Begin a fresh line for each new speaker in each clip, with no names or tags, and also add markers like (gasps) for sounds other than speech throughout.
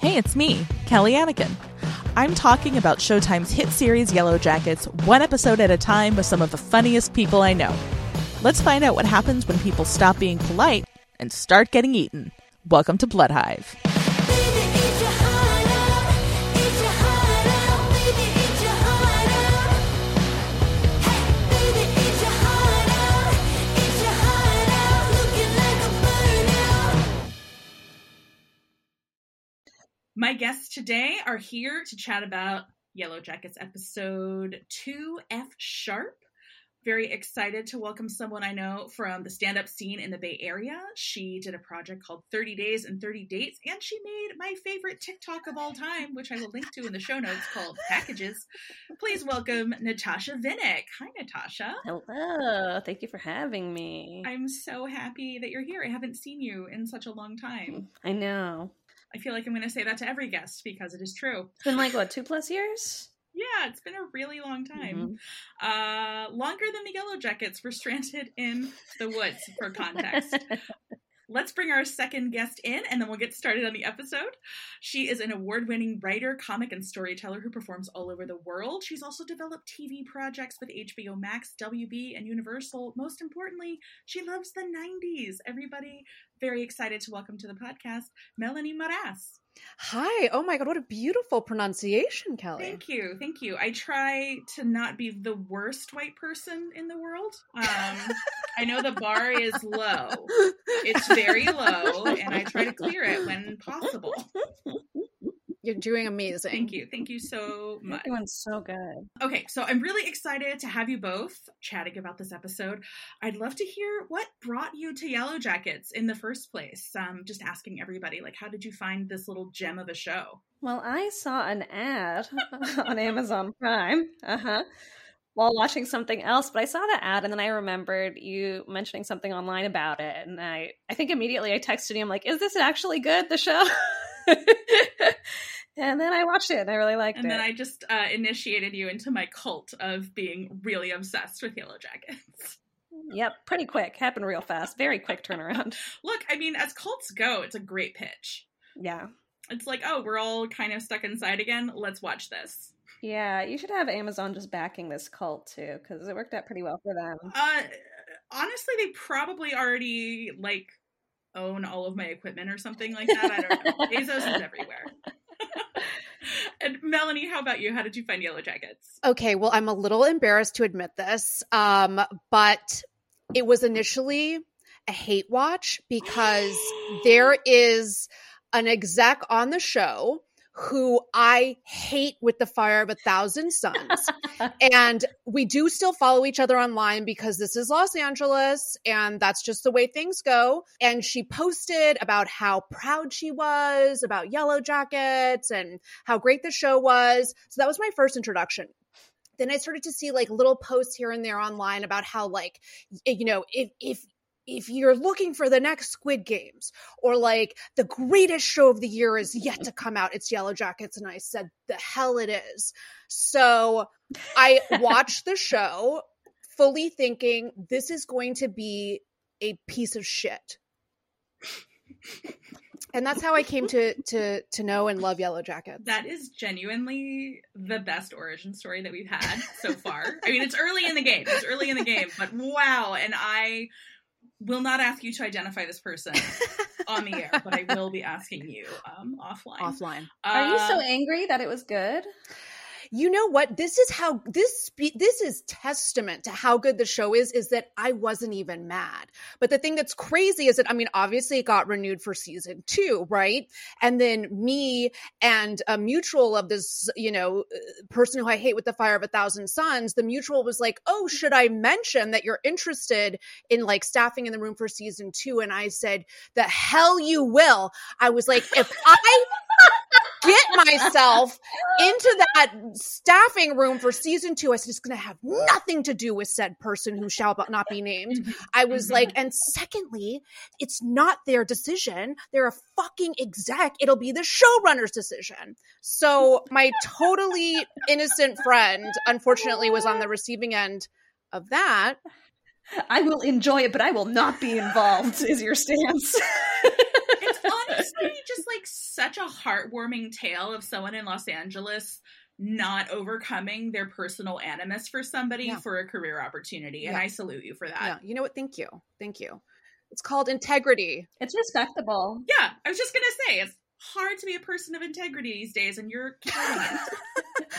Hey, it's me, Kelly Anneken. I'm talking about Showtime's hit series Yellow Jackets, one episode at a time with some of the funniest people I know. Let's find out what happens when people stop being polite and start getting eaten. Welcome to Blood
My guests today are here to chat about Yellow Jackets episode 2F Sharp. Very excited to welcome someone I know from the stand up scene in the Bay Area. She did a project called 30 Days and 30 Dates, and she made my favorite TikTok of all time, which I will link to in the show notes called Packages. Please welcome Natasha Vinik. Hi, Natasha.
Hello. Thank you for having me.
I'm so happy that you're here. I haven't seen you in such a long time.
I know.
I feel like I'm going to say that to every guest because it is true.
It's been like, what, two plus years?
Yeah, it's been a really long time.
Mm-hmm.
Uh, longer than the Yellow Jackets were stranded in the woods, for context. (laughs) Let's bring our second guest in and then we'll get started on the episode. She is an award winning writer, comic, and storyteller who performs all over the world. She's also developed TV projects with HBO Max, WB, and Universal. Most importantly, she loves the 90s. Everybody, very excited to welcome to the podcast Melanie Maras.
Hi. Oh my God. What a beautiful pronunciation, Kelly.
Thank you. Thank you. I try to not be the worst white person in the world. Um, I know the bar is low, it's very low, and I try to clear it when possible. (laughs)
You're doing amazing.
Thank you. Thank you so much.
You're doing so good.
Okay, so I'm really excited to have you both chatting about this episode. I'd love to hear what brought you to Yellow Jackets in the first place. Um, just asking everybody, like, how did you find this little gem of a show?
Well, I saw an ad (laughs) on Amazon Prime. Uh huh. While watching something else, but I saw the ad and then I remembered you mentioning something online about it, and I, I think immediately I texted you. I'm like, "Is this actually good? The show?" (laughs) and then I watched it and I really liked
and
it.
And then I just uh, initiated you into my cult of being really obsessed with Yellow Jackets.
Yep, pretty quick. Happened real fast. Very quick turnaround. (laughs)
Look, I mean, as cults go, it's a great pitch.
Yeah.
It's like, oh, we're all kind of stuck inside again. Let's watch this.
Yeah, you should have Amazon just backing this cult too, because it worked out pretty well for them.
Uh, honestly, they probably already like own all of my equipment or something like that. I don't know. (laughs) Bezos is everywhere. Melanie, how about you? How did you find Yellow Jackets?
Okay, well, I'm a little embarrassed to admit this, um, but it was initially a hate watch because there is an exec on the show who I hate with the fire of a thousand suns. (laughs) and we do still follow each other online because this is Los Angeles and that's just the way things go. And she posted about how proud she was about Yellow Jackets and how great the show was. So that was my first introduction then I started to see like little posts here and there online about how like you know if if if you're looking for the next Squid Games or like the greatest show of the year is yet to come out, it's Yellow Jackets. And I said, the hell it is. So I watched the show fully thinking this is going to be a piece of shit. And that's how I came to to to know and love Yellow Jackets.
That is genuinely the best origin story that we've had so far. I mean, it's early in the game. It's early in the game, but wow! And I will not ask you to identify this person (laughs) on the air, but I will be asking you um, offline.
Offline.
Are you so
Uh,
angry that it was good?
You know what? This is how this this is testament to how good the show is is that i wasn't even mad. But the thing that's crazy is that i mean obviously it got renewed for season two right? And then me and a mutual of this you know uh, person who i hate with the fire of a thousand suns the mutual was like oh should i mention that you're interested in like staffing in the room for season two? And i said the hell you will. I was like if (laughs) i get myself into that staffing room for season two. I said, it's going to have nothing to do with said person who shall not be named. I was
Mhm.
like, and secondly, it's not their decision. They're a fucking exec. It'll be the showrunner's decision. So my totally innocent friend, unfortunately, was on the receiving end of that.
I will enjoy it, but I will not be involved. Is your stance?
it's (laughs) honestly just like such a heartwarming tale of someone in Los Angeles not overcoming their personal animus for somebody
Yeah.
for a career opportunity. And
Yeah.
I salute you for that.
yeah. You know what? Thank you. Thank you. It's called integrity.
It's respectable.
Yeah, I was just gonna say it's hard to be a person of integrity these days, and you're killing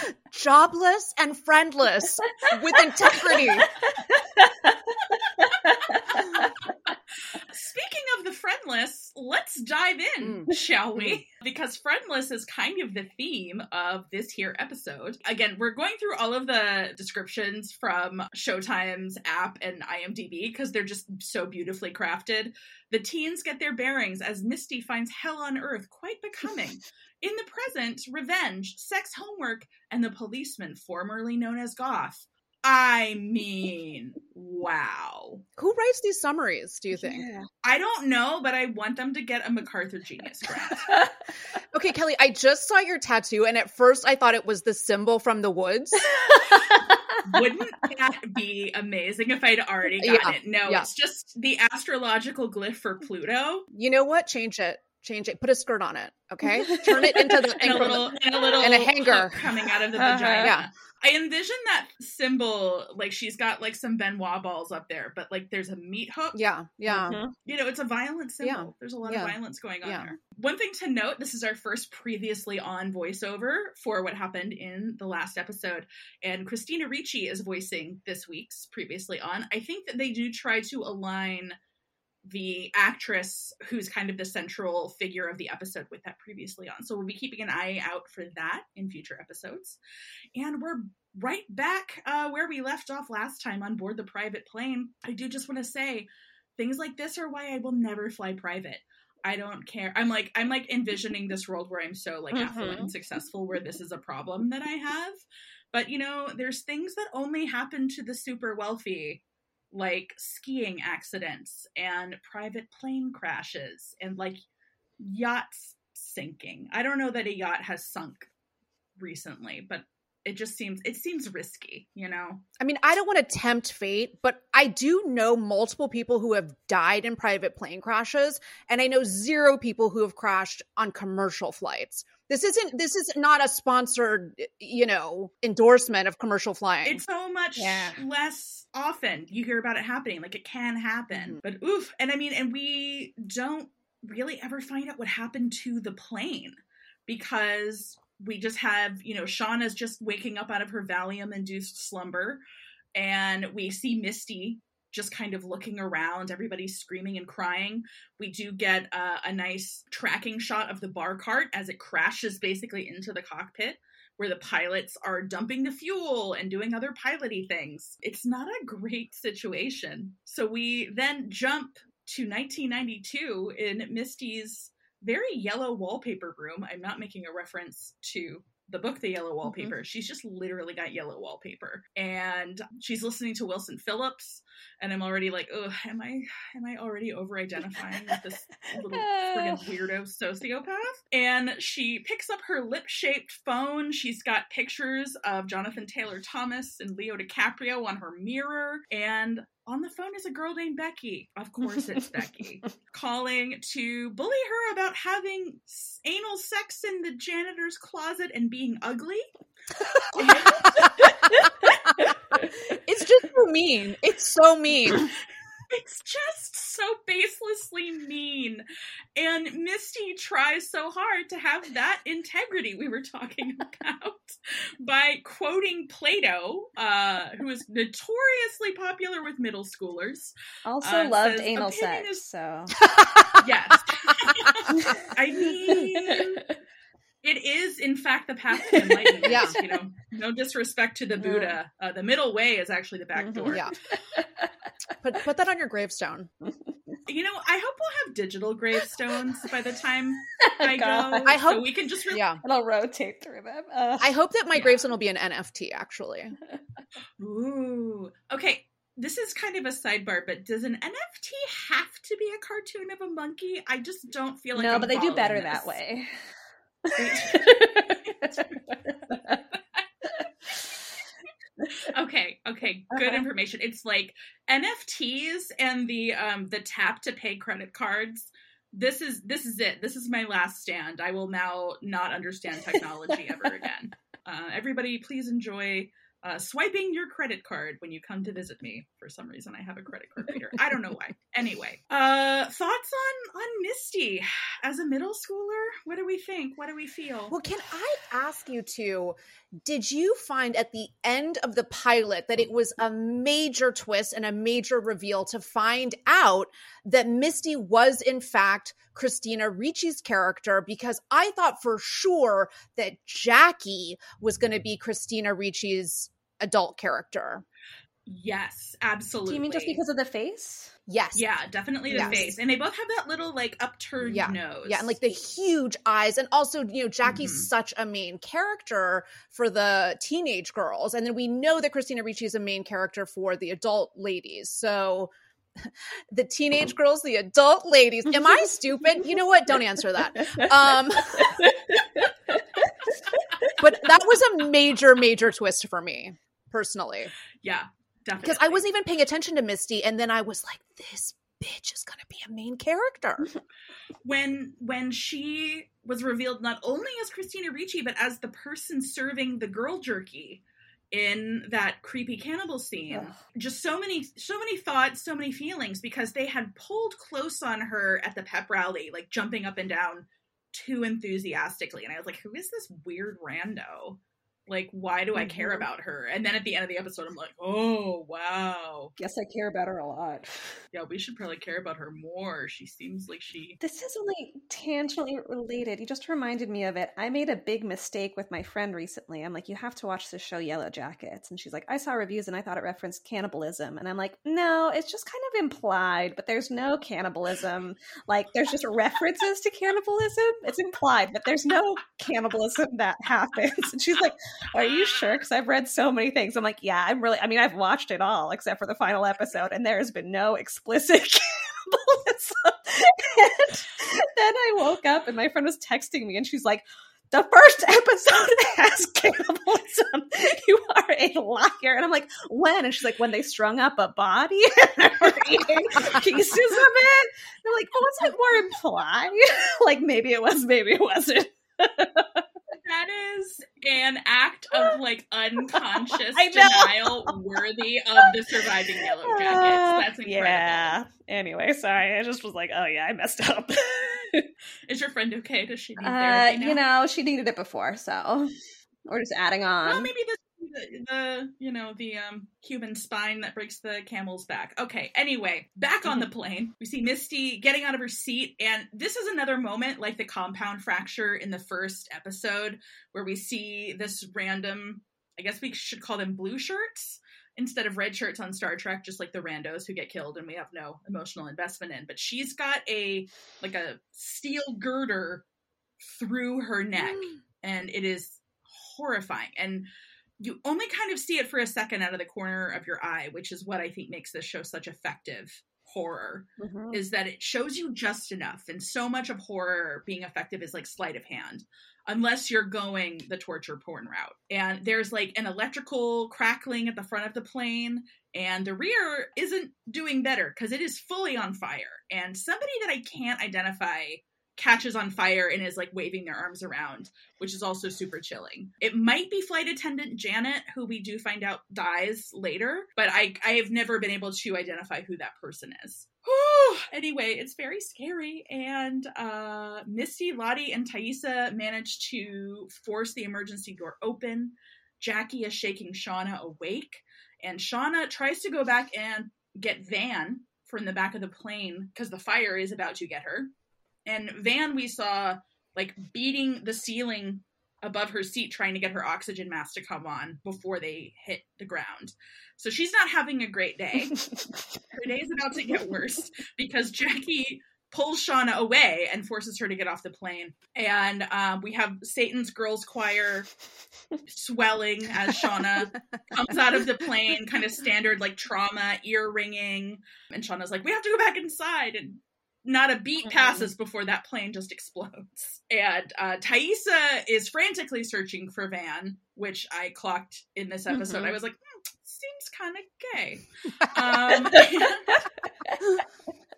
it. (laughs)
Jobless and friendless with integrity. (laughs)
Speaking of the friendless, let's dive in, mm. shall we? Mm. Because friendless is kind of the theme of this here episode. Again, we're going through all of the descriptions from Showtime's app and IMDb because they're just so beautifully crafted. The teens get their bearings as Misty finds hell on earth quite becoming. In the present, revenge, sex homework, and the policeman formerly known as Goth. I mean, wow.
Who writes these summaries, do you think?
I don't know, but I want them to get a MacArthur Genius grant. (laughs)
Okay, Kelly, I just saw your tattoo, and at first I thought it was the symbol from the woods. (laughs)
Wouldn't that be amazing if I'd already gotten
Yeah,
it? No,
yeah.
it's just the astrological glyph for Pluto
You know what? Change it. Change it. Put a skirt on it. Okay. (laughs) Turn it into the
and a little and a little
and a hanger.
coming out of the
Uh-huh.
vagina.
Yeah.
I envision that symbol like she's got like some Ben Wa balls up there, but like there's a meat hook.
Yeah. Yeah.
Mhm.
You know, it's a violent symbol.
Yeah.
There's a lot
Yeah.
of violence going on
Yeah.
there. One thing to note this is our first previously on voiceover for what happened in the last episode. And Christina Ricci is voicing this week's previously on. I think that they do try to align the actress who's kind of the central figure of the episode with that previously on. So we'll be keeping an eye out for that in future episodes. And we're right back uh, where we left off last time on board the private plane. I do just want to say things like this are why I will never fly private. I don't care. I'm like I'm like envisioning this world where I'm so like affluent
Mhm.
and successful where this is a problem that I have. But you know, there's things that only happen to the super wealthy like skiing accidents and private plane crashes and like yachts sinking. I don't know that a yacht has sunk recently, but it just seems it seems risky, you know.
I mean, I don't want to tempt fate, but I do know multiple people who have died in private plane crashes, and I know zero people who have crashed on commercial flights. This isn't this is not a sponsored, you know, endorsement of commercial flying.
It's so much
Yeah.
less often you hear about it happening. Like it can happen,
Mhm.
but oof. And I mean, and we don't really ever find out what happened to the plane because we just have, you know, Shauna's just waking up out of her Valium induced slumber, and we see Misty just kind of looking around. Everybody's screaming and crying. We do get uh, a nice tracking shot of the bar cart as it crashes basically into the cockpit where the pilots are dumping the fuel and doing other piloty things. It's not a great situation. So we then jump to 1992 in Misty's very yellow wallpaper room. I'm not making a reference to the book The Yellow mm-hmm. Wallpaper. She's just literally got yellow wallpaper. And she's listening to Wilson Phillips and I'm already like, "Oh, am I am I already over identifying with this (laughs) little friggin' weirdo sociopath. And she picks up her lip shaped phone. She's got pictures of Jonathan Taylor Thomas and Leo DiCaprio on her mirror. And on the phone is a girl named Becky. Of course, it's Becky. (laughs) Calling to bully her about having anal sex in the janitor's closet and being ugly. (laughs)
it's just so mean. It's so mean. (laughs)
It's just so baselessly mean. And Misty tries so hard to have that integrity we were talking (laughs) about by quoting Plato, uh, who is notoriously popular with middle schoolers.
Also
Uh,
loved
says
anal sex,
is-
so (laughs)
Yes. (laughs) I mean, it is, in fact, the path to (laughs) enlightenment.
Yeah.
You know, no disrespect to the Buddha. Uh, the middle way is actually the back
Mhm.
door.
Yeah. (laughs) Put put that on your gravestone.
You know, I hope we'll have digital gravestones by the time (laughs) I go.
God.
I
so
hope-
we can just. Re-
Yeah.
it'll rotate through them. Ugh.
I hope that my
Yeah.
gravestone will be an NFT actually.
Ooh. Okay. This is kind of a sidebar, but does an NFT have to be a cartoon of a monkey? I just don't feel like
no,
I'm
but they do better
this.
that way. (laughs)
okay okay good
Uh-huh.
information it's like nfts and the um the tap to pay credit cards this is this is it. This is my last stand. I will now not understand technology ever again. (laughs) Uh, everybody, please enjoy uh, swiping your credit card when you come to visit me. For some reason, I have a credit card reader. I don't know why. (laughs) Anyway, uh, thoughts on on Misty as a middle schooler? What do we think? What do we feel?
Well, can I ask you to? Did you find at the end of the pilot that it was a major twist and a major reveal to find out that Misty was in fact Christina Ricci's character? Because I thought for sure that Jackie was going to be Christina Ricci's adult character.
Yes, absolutely.
Do you mean just because of the face?
Yes.
Yeah, definitely the
Yes.
face. And they both have that little like upturned
Yeah.
nose.
Yeah, and like the huge eyes, and also you know Jackie's
Mhm.
such a main character for the teenage girls, and then we know that Christina Ricci is a main character for the adult ladies. So (laughs) the teenage girls, the adult ladies. Am I stupid? You know what? Don't answer that. Um, (laughs) but that was a major, major twist for me personally
yeah, definitely.
because I wasn't even paying attention to Misty, and then I was like, this bitch is gonna be a main character. (laughs)
when when she was revealed not only as Christina Ricci but as the person serving the girl jerky in that creepy cannibal scene.
Ugh.
Just so many so many thoughts, so many feelings because they had pulled close on her at the pep rally, like jumping up and down too enthusiastically. And I was like, who is this weird rando? Like, why do I care
Mhm.
about her? And then at the end of the episode, I'm like, oh, wow.
Guess I care about her a lot.
Yeah, we should probably care about her more. She seems like she.
This is only tangentially related. You just reminded me of it. I made a big mistake with my friend recently. I'm like, you have to watch the show Yellow Jackets. And she's like, I saw reviews and I thought it referenced cannibalism. And I'm like, no, it's just kind of implied, but there's no cannibalism. Like, there's just references to cannibalism. It's implied, but there's no cannibalism that happens. And she's like, are you sure? Because I've read so many things. I'm like, yeah, I'm really, I mean, I've watched it all except for the final episode, and there has been no explicit (laughs) cannibalism. and then I woke up and my friend was texting me, and she's like, the first episode (laughs) has cannibalism. You are a liar. And I'm like, when? And she's like, when they strung up a body (laughs) and were eating pieces of it. And I'm like, oh, wasn't it more implied? like maybe it was, maybe it wasn't.
That is an act of like (laughs) unconscious denial worthy of the surviving yellow (laughs) jackets. That's incredible.
Yeah. Anyway, sorry. I just was like, oh yeah, I messed up. (laughs)
Is your friend okay? Does she need
uh,
therapy now?
you know, she needed it before, so we're just adding on.
well, maybe this the, the you know the um human spine that breaks the camel's back. Okay. Anyway, back on the
Mm-hmm.
plane, we see Misty getting out of her seat, and this is another moment like the compound fracture in the first episode, where we see this random. I guess we should call them blue shirts instead of red shirts on Star Trek, just like the randos who get killed and we have no emotional investment in. But she's got a like a steel girder through her neck, and it is horrifying. And you only kind of see it for a second out of the corner of your eye, which is what I think makes this show such effective horror
Mhm.
is that it shows you just enough and so much of horror being effective is like sleight of hand unless you're going the torture porn route and there's like an electrical crackling at the front of the plane and the rear isn't doing better because it is fully on fire and somebody that i can't identify catches on fire and is like waving their arms around which is also super chilling it might be flight attendant janet who we do find out dies later but i i have never been able to identify who that person is Whew. anyway, it's very scary. And uh, Misty, Lottie, and Taissa manage to force the emergency door open. Jackie is shaking Shauna awake. And Shauna tries to go back and get Van from the back of the plane because the fire is about to get her. And Van, we saw like beating the ceiling above her seat trying to get her oxygen mask to come on before they hit the ground. So she's not having a great day (laughs) her day is about to get worse because Jackie pulls Shauna away and forces her to get off the plane. And um, we have Satan's Girls Choir swelling as Shauna comes out of the plane, kind of standard like trauma, ear ringing. And Shauna's like, we have to go back inside. And not a beat
Mhm.
passes before that plane just explodes. And uh, Taissa is frantically searching for Van, which I clocked in this episode.
Mhm.
I was like, hmm, seems kind of gay. (laughs) Um, (laughs)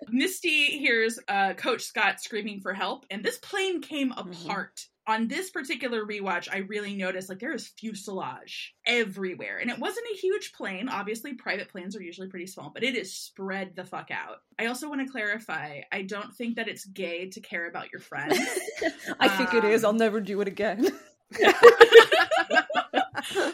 Misty hears uh, Coach Scott screaming for help, and this plane came
Mhm.
apart. On this particular rewatch, I really noticed like there is fuselage everywhere, and it wasn't a huge plane. Obviously, private planes are usually pretty small, but it is spread the fuck out. I also want to clarify: I don't think that it's gay to care about your friends. (laughs)
I think it is.
Um,
I'll never do it again. (laughs)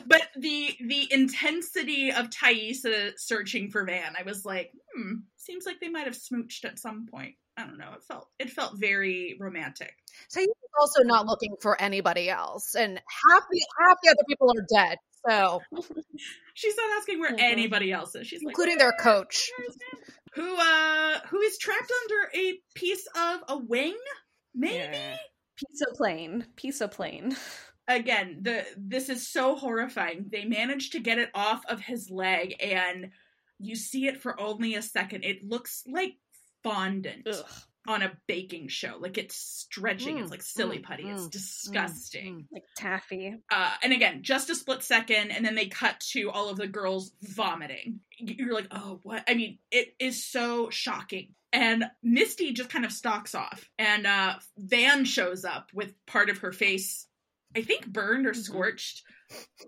but the the intensity of Taissa searching for Van, I was like, hmm, seems like they might have smooched at some point. I don't know. It felt it felt very romantic.
So he's also not looking for anybody else, and half the half the other people are dead. So, (laughs)
She's not asking where
Mhm.
anybody else is. She's like,
including their coach.
Who uh who is trapped under a piece of a wing. Maybe
Yeah. Pizza plane. Pizza plane.
again the this is so horrifying they managed to get it off of his leg and you see it for only a second it looks like fondant
Ugh.
on a baking show. Like it's stretching. It's
Mm,
like silly
mm,
putty.
Mm,
it's disgusting
Like taffy.
uh, and again just a split second and then they cut to all of the girls vomiting. You're like oh what? I mean it is so shocking. And misty just kind of stalks off and uh van shows up with part of her face i think burned or
Mhm.
scorched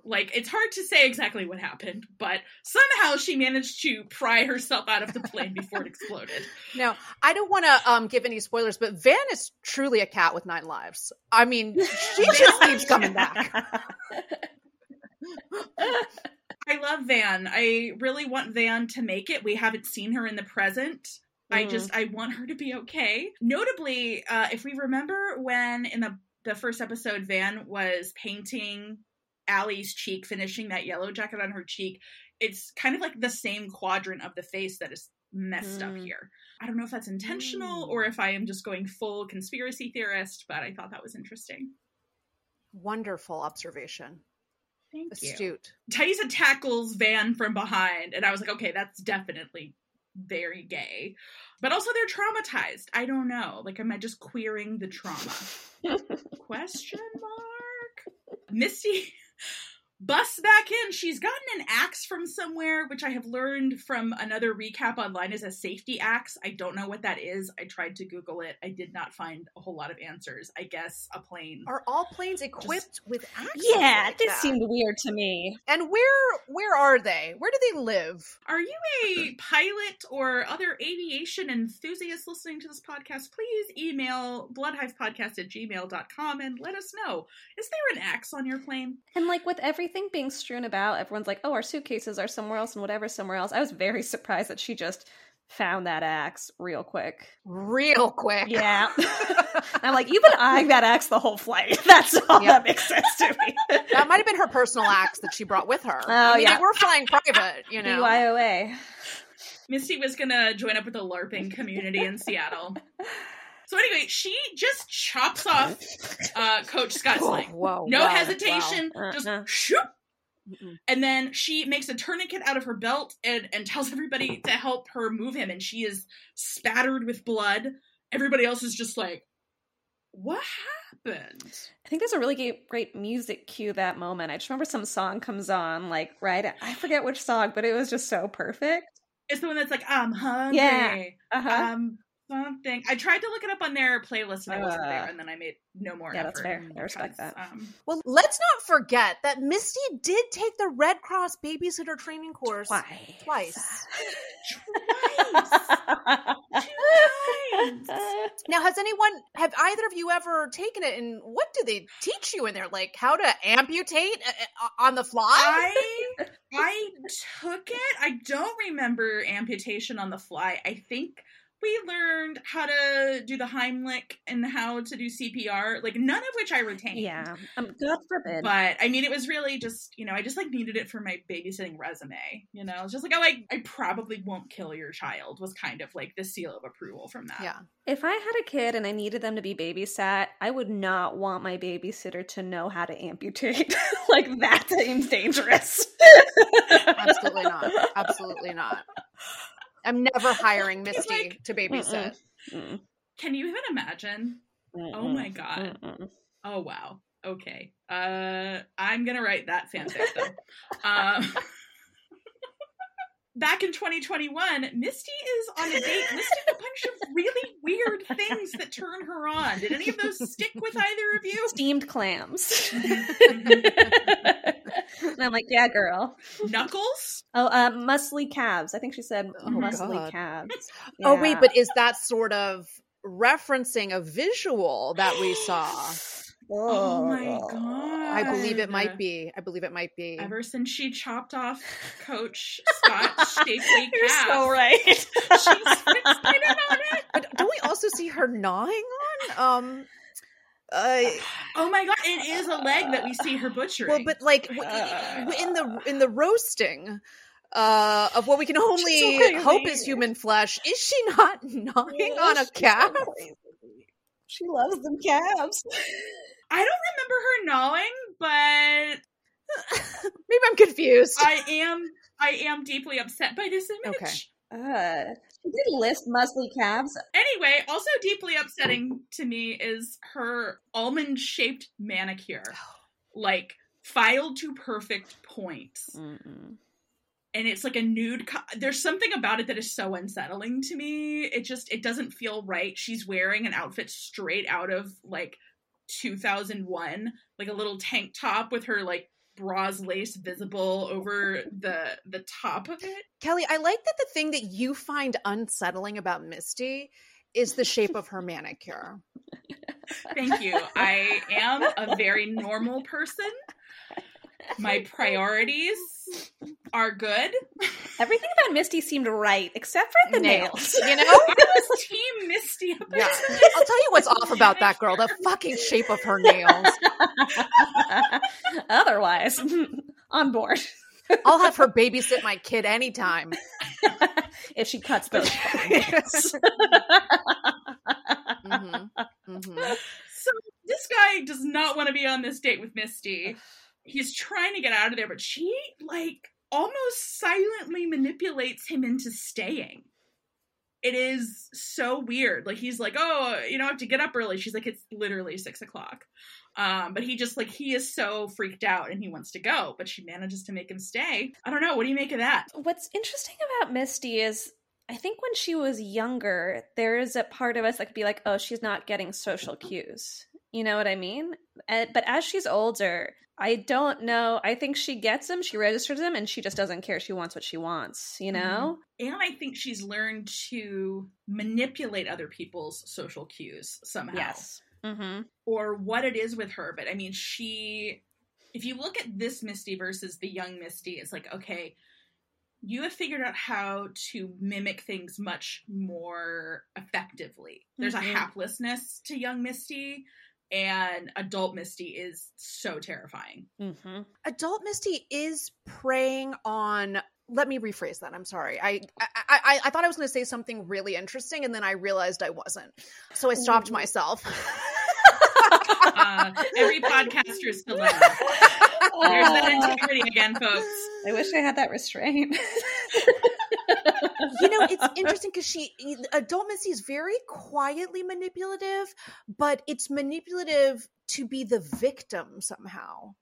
like it's hard to say exactly what happened but somehow she managed to pry herself out of the plane before it (laughs) exploded
Now, I don't want to um, give any spoilers, but Van is truly a cat with nine lives. I mean, she just keeps coming back.
I love Van. I really want Van to make it. We haven't seen her in the present. I
Mhm.
just I want her to be okay. Notably, uh, if we remember when in the the first episode, Van was painting Allie's cheek, finishing that yellow jacket on her cheek. It's kind of like the same quadrant of the face that is messed up
Mm.
here. I don't know if that's intentional
Mm.
or if I am just going full conspiracy theorist, but I thought that was interesting.
Wonderful observation.
Thank you.
Astute.
Taissa tackles Van from behind, and I was like, okay, that's definitely very gay. But also, they're traumatized. I don't know. Like, am I just queering the trauma? (laughs) Question mark. Misty busts back in. She's gotten an axe from somewhere, which I have learned from another recap online is a safety axe. I don't know what that is. I tried to Google it. I did not find a whole lot of answers. I guess a plane.
Are all planes equipped with axes?
yeah,
like
this
that?
seemed weird to me.
And where where are they? Where do they live?
Are you a pilot or other aviation enthusiast listening to this podcast? Please email bloodhivepodcast at gmail.com and let us know. Is there an axe on your plane?
And like with everything being strewn about, everyone's like, "Oh, our suitcases are somewhere else and whatever somewhere else." I was very (laughs) surprised that she just found that axe real quick.
Real quick.
Yeah. (laughs) I'm like, you've been eyeing that axe the whole flight. (laughs) That's all
Yeah.
that makes sense to me.
that might have been her personal axe that she brought with her.
Oh,
I mean,
yeah.
they were flying private, you know.
BYOA.
Misty was gonna join up with the LARPing community in Seattle. So anyway, she just chops off uh, Coach Scott's (laughs) leg.
whoa,
No
wow,
hesitation,
wow.
just
Uh-uh.
shoop.
Mm-mm.
And then she makes a tourniquet out of her belt and, and tells everybody to help her move him. And she is spattered with blood. Everybody else is just like, what happened?
I think there's a really great, music cue that moment. I just remember some song comes on, like right. I forget which song, but it was just so perfect.
It's the one that's like, I'm hungry.
Yeah. Uh-huh.
Um, something. I tried to look it up on their playlist and I wasn't
Uh,
there, and then I made no more.
yeah, that's
effort
fair. I respect
because,
that.
Um,
Well, let's not forget that Misty did take the Red Cross babysitter training course
Twice.
twice.
twice. (laughs) times.
Now, has anyone, have either of you ever taken it? And what do they teach you in there? Like how to amputate uh, uh, on the fly?
I (laughs) I took it. I don't remember amputation on the fly. I think we learned how to do the Heimlich and how to do CPR, like none of which I retained.
yeah. Um, God forbid.
But I mean, it was really just, you know, I just like needed it for my babysitting resume. You know, it's just like, oh, I, I probably won't kill your child was kind of like the seal of approval from that.
yeah.
If I had a kid and I needed them to be babysat, I would not want my babysitter to know how to amputate. (laughs) like that seems dangerous.
Absolutely not. Absolutely not. I'm never hiring (laughs) Misty
like-
to babysit.
Mm.
Can you even imagine? Oh my god.
Mm-mm.
Oh wow. Okay. Uh I'm gonna write that fanfic though. (laughs) um (laughs) Back in 2021, Misty is on a date listing a bunch of really weird things that turn her on. Did any of those stick with either of you?
Steamed clams. And I'm like, yeah, girl.
Knuckles?
Oh, uh, muscly calves. I think she said
Oh,
muscly
God.
calves.
Oh wait, but is that sort of referencing a visual that we saw? (gasps)
Oh my god.
I believe it might be. I believe it might be.
Ever since she chopped off (laughs) Coach Scott's shapely
You're
calf,
so right.
she's fixated on it.
But don't we also see her gnawing on? Um, uh,
Oh my god, it is a leg that we see her butchering.
well, but like in the in the roasting uh, of what we can only
crazy.
hope is human flesh, is she not (laughs) gnawing on a calf?
She loves them calves. (laughs)
I don't remember her gnawing, but (laughs)
Maybe I'm confused.
I am I am deeply upset by this image.
Okay.
Uh, she did list muscly calves.
Anyway, also deeply upsetting to me is her almond shaped manicure. Oh. Like filed to perfect points.
Mm-mm.
and it's like a nude co- there's something about it that is so unsettling to me it just it doesn't feel right she's wearing an outfit straight out of like 2001 like a little tank top with her like bras lace visible over the the top of it.
Kelly, I like that the thing that you find unsettling about Misty is the shape of her manicure. (laughs)
thank you. I am a very normal person my (laughs) priorities are good
Everything about Misty seemed right, except for the nails. (laughs)
You know?
i was (laughs) team misty about
Yeah. I'll tell you what's off about that girl. The fucking shape of her nails.
Otherwise, on board.
I'll have her babysit my kid anytime.
if she cuts those.
Yes. Mhm. Mhm.
So this guy does not want to be on this date with Misty. He's trying to get out of there, but she like almost silently manipulates him into staying. It is so weird. Like he's like, "Oh, you know, I have to get up early." She's like, "It's literally six o'clock." Um, but he just like he is so freaked out and he wants to go, but she manages to make him stay. I don't know. What do you make of that?
What's interesting about Misty is I think when she was younger, there is a part of us that could be like, oh, she's not getting social cues. You know what I mean? But as she's older, I don't know. I think she gets them, she registers them, and she just doesn't care. She wants what she wants, you know?
And I think she's learned to manipulate other people's social cues somehow.
Yes. Mm-hmm.
or what it is with her. But I mean, she, if you look at this Misty versus the young Misty, it's like, okay, you have figured out how to mimic things much more effectively. There's
Mhm.
a haplessness to young Misty, and adult Misty is so terrifying.
Mm-hmm.
Adult Misty is preying on. Let me rephrase that. I'm sorry. I I, I, I thought I was going to say something really interesting, and then I realized I wasn't. So I stopped
Ooh.
myself.
Uh, every (laughs) podcaster's dilemma. (laughs) There's that integrity again, folks.
I wish I had that restraint. (laughs)
you know it's interesting because she adult Misty is very quietly manipulative but it's manipulative to be the victim somehow.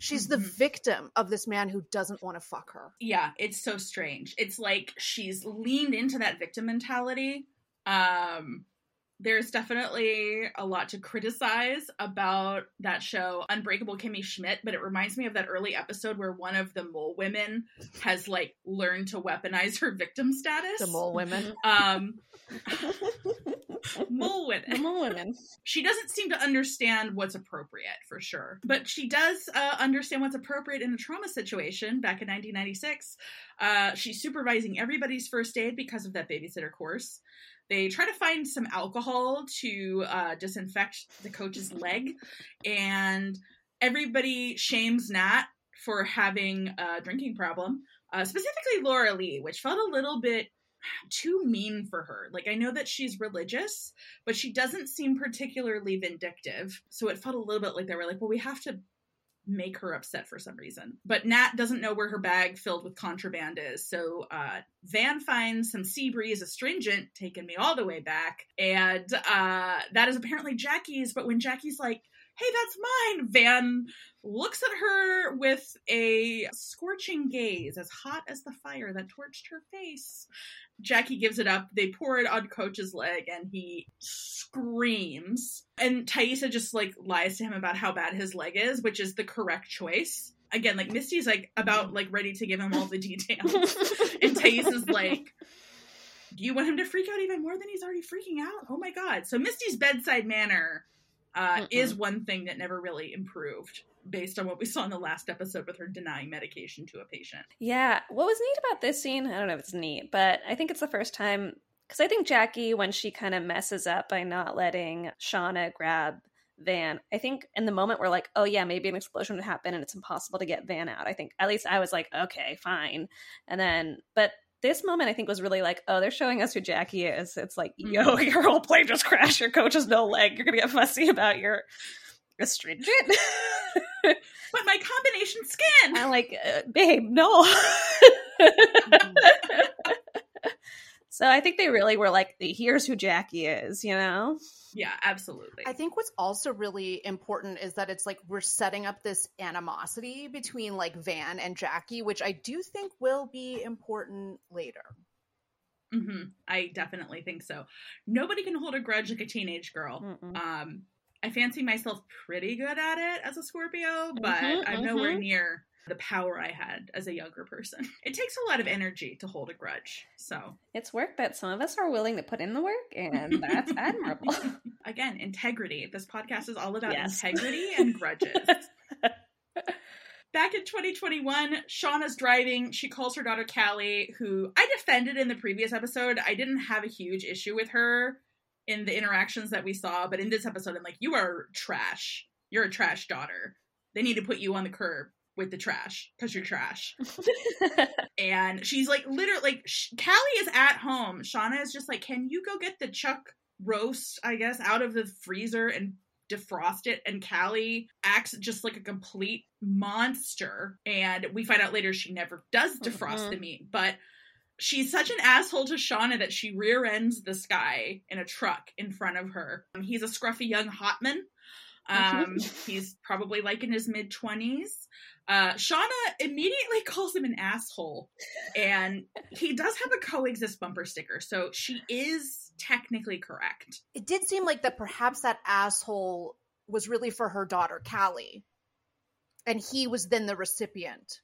She's the
Mhm.
victim of this man who doesn't want to fuck her.
Yeah it's so strange. It's like she's leaned into that victim mentality um there's definitely a lot to criticize about that show unbreakable kimmy schmidt but it reminds me of that early episode where one of the mole women has like learned to weaponize her victim status.
The mole women?
Um (laughs) mole women.
Come on, women.
she doesn't seem to understand what's appropriate for sure. But she does uh, understand what's appropriate in a trauma situation. Back in 1996 uh, she's supervising everybody's first aid because of that babysitter course they try to find some alcohol to uh, disinfect the coach's leg and everybody shames nat for having a drinking problem uh, specifically laura lee which felt a little bit too mean for her like i know that she's religious but she doesn't seem particularly vindictive. So it felt a little bit like they were like, well, we have to make her upset for some reason. But Nat doesn't know where her bag filled with contraband is. So uh, Van finds some sea breeze astringent, taking me all the way back. And uh, that is apparently Jackie's. But when Jackie's like, hey, that's mine, Van looks at her with a scorching gaze, as hot as the fire that torched her face. Jackie gives it up. They pour it on Coach's leg, and he screams. And Taissa just like lies to him about how bad his leg is, which is the correct choice. Again, like Misty's like about like ready to give him all the details, (laughs) and Taissa's like, "Do you want him to freak out even more than he's already freaking out?" Oh my god! So Misty's bedside manner uh, is one thing that never really improved based on what we saw in the last episode with her denying medication to a patient.
Yeah. What was neat about this scene, I don't know if it's neat, but I think it's the first time because I think Jackie, when she kind of messes up by not letting Shauna grab Van, I think in the moment we're like, oh yeah, maybe an explosion would happen and it's impossible to get Van out. I think at least I was like, okay, fine. And then, but this moment I think was really like, oh, they're showing us who Jackie is. It's like, yo, mm-hmm. (laughs) your whole plane just crashed. Your coach has no leg. You're gonna get fussy about your astringent. (laughs)
but my combination skin.
I'm like, uh, babe, no. (laughs) so I think they really were like, here's who Jackie is, you know?
Yeah, absolutely.
I think what's also really important is that it's like we're setting up this animosity between like Van and Jackie, which I do think will be important later.
Mm-hmm. I definitely think so. Nobody can hold a grudge like a teenage girl. Mm-mm. Um, I fancy myself pretty good at it as a Scorpio, but mm-hmm, I'm nowhere mm-hmm. near the power I had as a younger person. (laughs) It takes a lot of energy to hold a grudge. So
it's work that some of us are willing to put in the work, and that's (laughs) admirable. (laughs)
Again, integrity. This podcast is all about yes. integrity and grudges. Back in 2021, Shauna's driving. She calls her daughter Callie, who I defended in the previous episode. I didn't have a huge issue with her in the interactions that we saw, but in this episode, I'm like, you are trash. You're a trash daughter. They need to put you on the curb with the trash because you're trash. (laughs) and she's like, literally, like, Sh- Callie is at home. Shauna is just like, can you go get the chuck roast, I guess, out of the freezer and defrost it? And Callie acts just like a complete monster. And we find out later she never does defrost mm-hmm. the meat, but she's such an asshole to Shauna that she rear ends this guy in a truck in front of her. Um, he's a scruffy young hotman. Um, (laughs) he's probably like in his mid 20s. Uh, Shauna immediately calls him an asshole, and he does have a coexist bumper sticker, so she is technically correct.
It did seem like that perhaps that asshole was really for her daughter, Callie, and he was then the recipient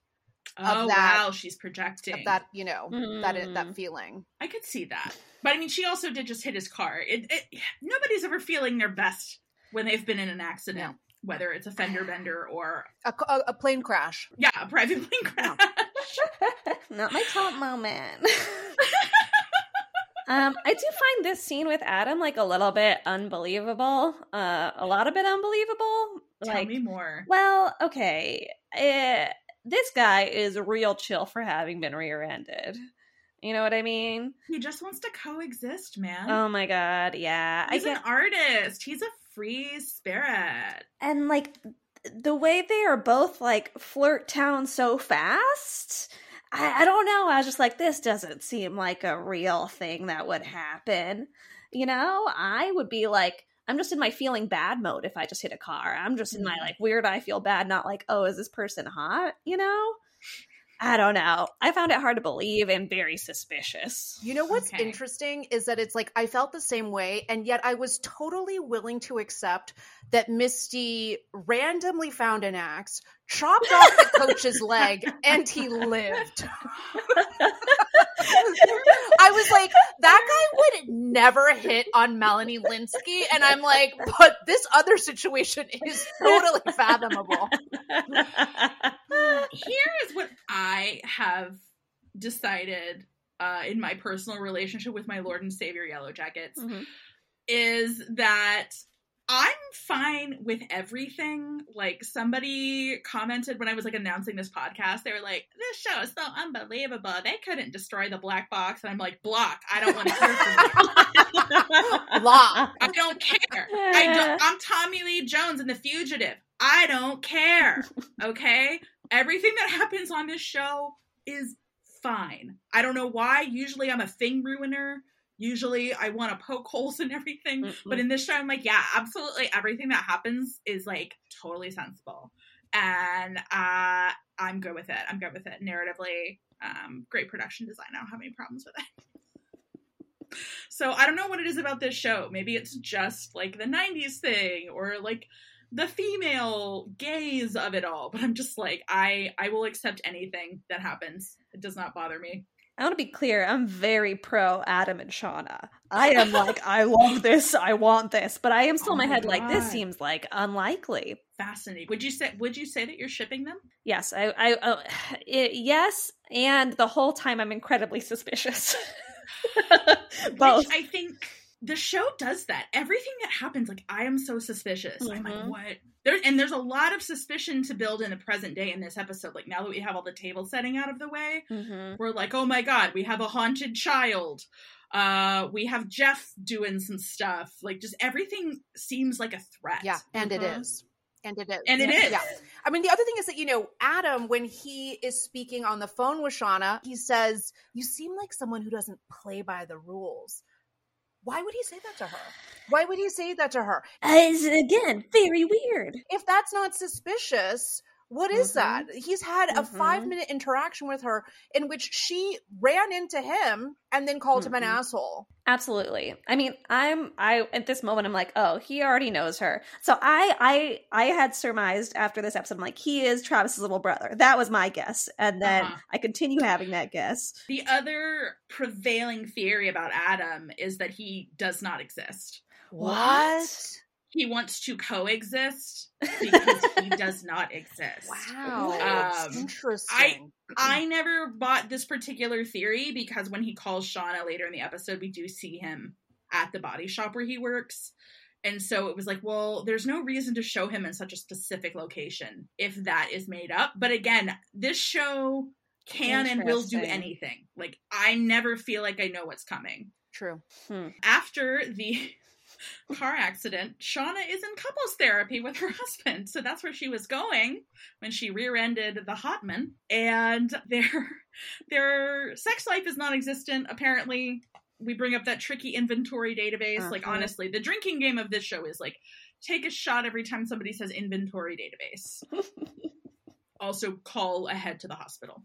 oh that, wow she's projecting
that you know mm. that that feeling
i could see that but i mean she also did just hit his car it, it nobody's ever feeling their best when they've been in an accident no. whether it's a fender bender or
a, a, a plane crash
yeah a private plane crash (laughs)
not my top moment (laughs) um, I do find this scene with Adam like a little bit unbelievable. Uh, a lot of bit unbelievable.
Tell
like,
me more.
Well, okay. It, this guy is real chill for having been rear-ended. You know what I mean?
He just wants to coexist, man.
Oh my god, yeah.
He's get... an artist. He's a free spirit.
And like the way they are both like flirt town so fast. I, I don't know. I was just like, this doesn't seem like a real thing that would happen. You know, I would be like, I'm just in my feeling bad mode if I just hit a car. I'm just in my mm-hmm. like weird I feel bad, not like, oh, is this person hot? You know? I don't know. I found it hard to believe and very suspicious.
You know what's okay. interesting is that it's like I felt the same way, and yet I was totally willing to accept that Misty randomly found an axe, chopped off the coach's leg, and he lived. I was like, that guy would never hit on Melanie Lynskey. And I'm like, but this other situation is totally fathomable.
Here is what I have decided uh, in my personal relationship with my Lord and Savior Yellow Jackets mm-hmm. is that I'm fine with everything. Like somebody commented when I was like announcing this podcast, they were like, "This show is so unbelievable. They couldn't destroy the black box." And I'm like, "Block. I don't want to hear from you. (laughs) Block. I don't care. I don't, I'm Tommy Lee Jones in The Fugitive. I don't care. Okay? Everything that happens on this show is fine. I don't know why. Usually I'm a thing ruiner. Usually I want to poke holes in everything.
Mm-mm.
But in this show, I'm like, yeah, absolutely everything that happens is like totally sensible. And uh, I'm good with it. I'm good with it. Narratively, um, great production design. I don't have any problems with it. (laughs) so I don't know what it is about this show. Maybe it's just like the 90s thing or like the female gaze of it all. But I'm just like, I I will accept anything that happens. It does not bother me.
I want to be clear. I'm very pro Adam and Shauna. I am like, I love this. I want this. But I am still
Oh
in my
my
head like, this seems like unlikely.
Fascinating. Would you say would you say that you're shipping them?
Yes, I, I, uh, (sighs) it, yes, and the whole time I'm incredibly suspicious. (laughs) (laughs) Both.
Which I think the show does that. Everything that happens, like I am so suspicious. I'm like,
Mhm.
what? There and there's a lot of suspicion to build in the present day in this episode. Like now that we have all the table setting out of the way,
Mhm.
we're like, oh my god, we have a haunted child. Uh, we have Jeff doing some stuff. Like just everything seems like a threat.
Yeah, and it
Mhm.
is. And it is.
And it
yeah.
is.
Yeah. I mean, the other thing is that, you know, Adam, when he is speaking on the phone with Shauna, he says, You seem like someone who doesn't play by the rules. Why would he say that to her? Why would he say that to her?
Uh, it's, again, very weird.
If that's not suspicious, what is
Mhm.
that? He's had a
Mhm.
five minute interaction with her in which she ran into him and then called him an
Mhm.
asshole.
Absolutely. I mean, I'm I at this moment I'm like, oh, he already knows her. So I I I had surmised after this episode, I'm like, he is Travis's little brother. That was my guess, and then
Uh-huh.
I continue having that guess.
The other prevailing theory about Adam is that he does not exist. He wants to coexist because he (laughs) does not exist.
Wow.
Um,
Interesting.
I I never bought this particular theory because when he calls Shauna later in the episode, we do see him at the body shop where he works. And so it was like, well, there's no reason to show him in such a specific location if that is made up. But again, this show can and will do anything. Like, I never feel like I know what's coming.
True.
Hmm.
After the car accident, Shauna is in couples therapy with her (laughs) husband. So that's where she was going when she rear-ended the Hotman. And their (laughs) their sex life is non-existent. Apparently, we bring up that tricky inventory database. Like
Uh-huh.
honestly, the drinking game of this show is like take a shot every time somebody says inventory database. (laughs) also call ahead to the hospital.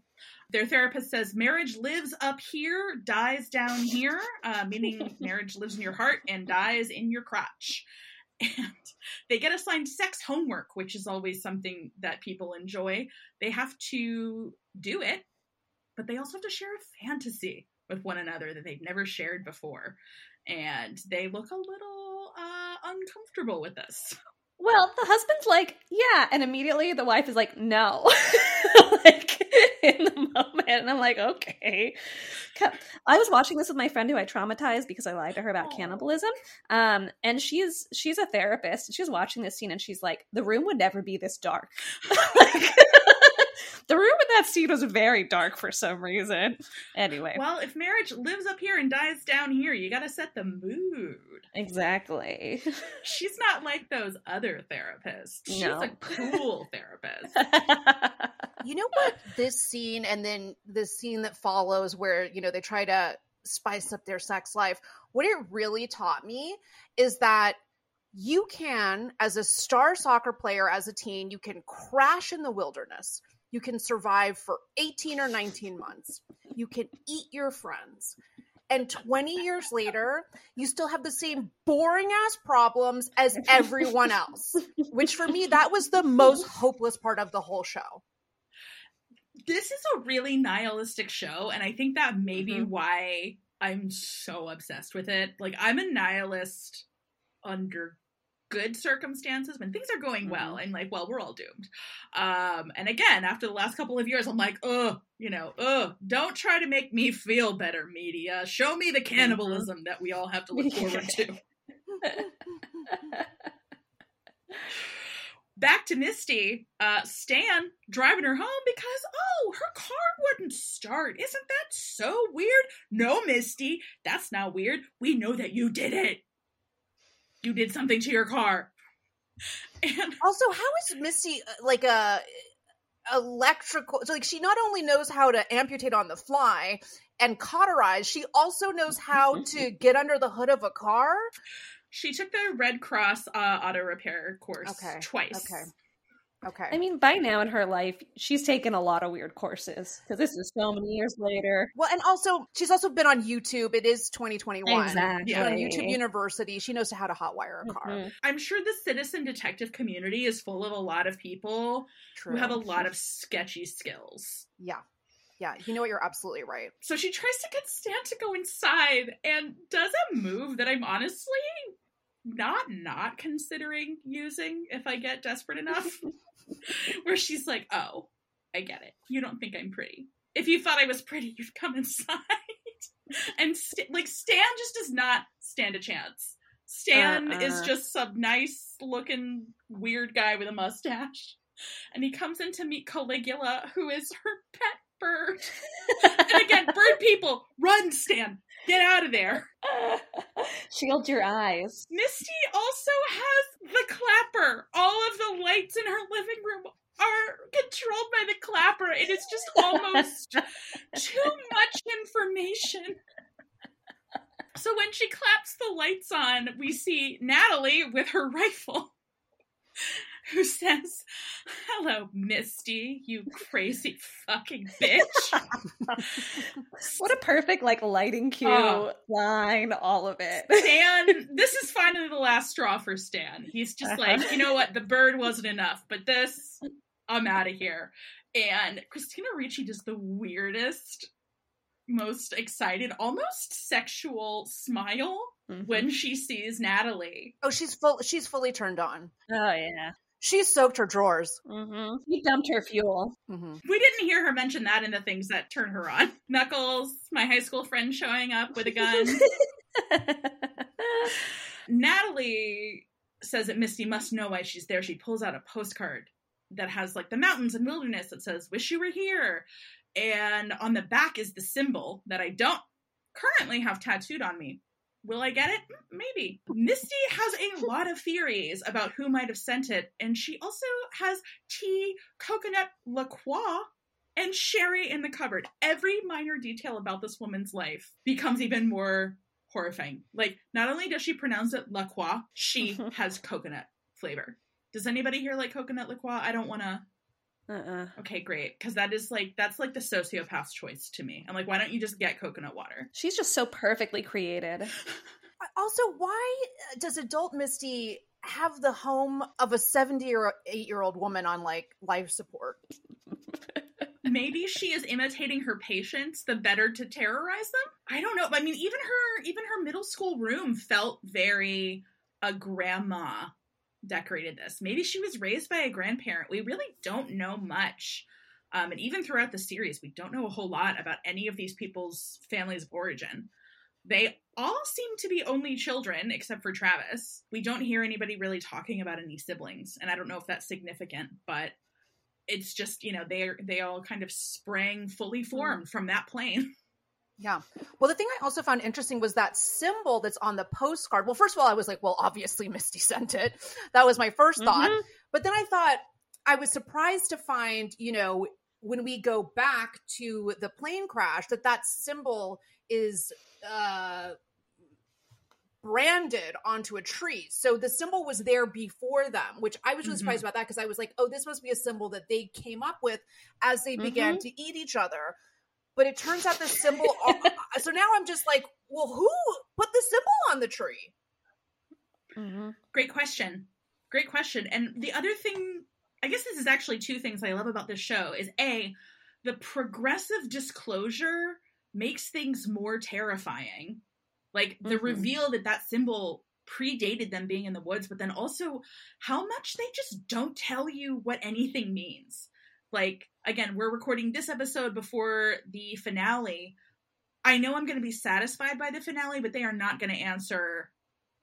Their therapist says marriage lives up here, dies down here, uh, meaning (laughs) marriage lives in your heart and dies in your crotch. And they get assigned sex homework, which is always something that people enjoy. They have to do it, but they also have to share a fantasy with one another that they've never shared before. And they look a little uh, uncomfortable with this.
Well, the husband's like, yeah, and immediately the wife is like, no. (laughs) like (laughs) in the moment, and I'm like, okay. I was watching this with my friend who I traumatized because I lied to her about
Aw.
cannibalism. Um, and she's she's a therapist. She's watching this scene and she's like, the room would never be this dark. (laughs) Like, the room in that scene was very dark for some reason. Anyway,
Well, if marriage lives up here and dies down here, you gotta set the mood.
exactly. (laughs)
She's not like those other therapists. She's
No.
a cool (laughs) therapist.
You know what? This scene and then the scene that follows, where you know they try to spice up their sex life. What it really taught me is that you can, as a star soccer player, as a teen, you can crash in the wilderness. You can survive for 18 or 19 months. You can eat your friends. And 20 years later, you still have the same boring ass problems as (laughs) everyone else. Which for me, that was the most hopeless part of the whole show.
this is a really nihilistic show, and I think that may be
Mhm.
why I'm so obsessed with it. Like, I'm a nihilist under good circumstances when things are going well i'm like well we're all doomed um and again after the last couple of years i'm like oh you know oh don't try to make me feel better media show me the cannibalism that we all have to look forward to (laughs) back to Misty, uh, Stan driving her home because, oh, her car wouldn't start. Isn't that so weird? No, Misty, that's not weird. We know that you did it. You did something to your car. (laughs) And
Also, how is Misty uh, like a electrical? So, like, she not only knows how to amputate on the fly and cauterize, she also knows how to (laughs) get under the hood of a car.
she took the Red Cross uh, auto repair course
Okay,
twice.
okay. Okay.
I mean, by now in her life, she's taken a lot of weird courses because this is so many years later.
well, and also she's also been on YouTube. It is 2021.
Exactly.
She's on YouTube University. She knows how to hotwire a car.
Mhm.
I'm sure the citizen detective community is full of a lot of people
True.
who have a lot of sketchy skills.
yeah. Yeah. You know what? You're absolutely right.
So she tries to get Stan to go inside and does a move that I'm honestly not not considering using if I get desperate enough. (laughs) Where she's like, "Oh, I get it. You don't think I'm pretty. If you thought I was pretty, you'd come inside." (laughs) and St- like Stan just does not stand a chance. Stan uh, is
Uh-uh.
just some nice looking weird guy with a mustache. And he comes in to meet Caligula, who is her pet bird. (laughs) and again, bird people, run, Stan. Get out of there. (laughs)
Shield your eyes.
Misty also has the clapper. All of the lights in her living room are controlled by the clapper. And It is just almost (laughs) too much information. So when she claps the lights on, we see Natalie with her rifle, (laughs) who says, Hello, Misty, you crazy fucking bitch. (laughs)
What a perfect like lighting cue
Oh.
line, all of it.
Stan, (laughs) this is finally the last straw for Stan. He's just uh-huh. like, you know what, the bird wasn't enough, but this, I'm out of here. And Christina Ricci does the weirdest, most excited, almost sexual smile mm-hmm. when she sees Natalie.
Oh, she's full. She's fully turned on.
Oh yeah.
She's soaked her drawers.
hmm He dumped her fuel.
hmm
We didn't hear her mention that in the things that turn her on. (laughs) Knuckles, my high school friend showing up with a gun. (laughs) Natalie says that Misty must know why she's there. She pulls out a postcard that has like the mountains and wilderness that says, Wish you were here. And on the back is the symbol that I don't currently have tattooed on me. Will I get it? Mm, Maybe. Misty has a lot of theories about who might have sent it, and she also has tea, coconut, La Croix, and sherry in the cupboard. Every minor detail about this woman's life becomes even more horrifying. Like, not only does she pronounce it La Croix, she (laughs) has coconut flavor. Does anybody here like coconut La Croix? I don't want to.
Uh-uh.
Okay, great. Because that is like, that's like the sociopath's choice to me. I'm like, why don't you just get coconut water?
She's just so perfectly created. (laughs)
Also, why uh, does adult Misty have the home of a 70 or 8 year old woman on like life support? (laughs)
maybe she is imitating her patients the better to terrorize them i don't know i mean even her even her middle school room felt very a grandma decorated this. Maybe she was raised by a grandparent. We really don't know much. Um, and even throughout the series we don't know a whole lot about any of these people's families of origin. They all seem to be only children except for travis. We don't hear anybody really talking about any siblings and i don't know if that's significant but it's just you know they they all kind of sprang fully formed from that plane. (laughs)
Yeah. Well, the thing I also found interesting was that symbol that's on the postcard. Well, first of all, I was like, well, obviously Misty (laughs) sent it. That was my 1st thought.
Mhm.
But then I thought I was surprised to find, you know, when we go back to the plane crash, that that symbol is uh, branded onto a tree. So the symbol was there before them, which I was really
Mhm.
surprised about that because I was like, oh, this must be a symbol that they came up with as they began to eat each other. But it turns out the symbol. (laughs) so now I'm just like, well, who put the symbol on the tree?
Mhm.
Great question. Great question. And the other thing, I guess this is actually two things I love about this show is A, the progressive disclosure makes things more terrifying. Like the
Mhm.
reveal that that symbol predated them being in the woods, but then also how much they just don't tell you what anything means. Like, again, we're recording this episode before the finale. I know I'm going to be satisfied by the finale, but they are not going to answer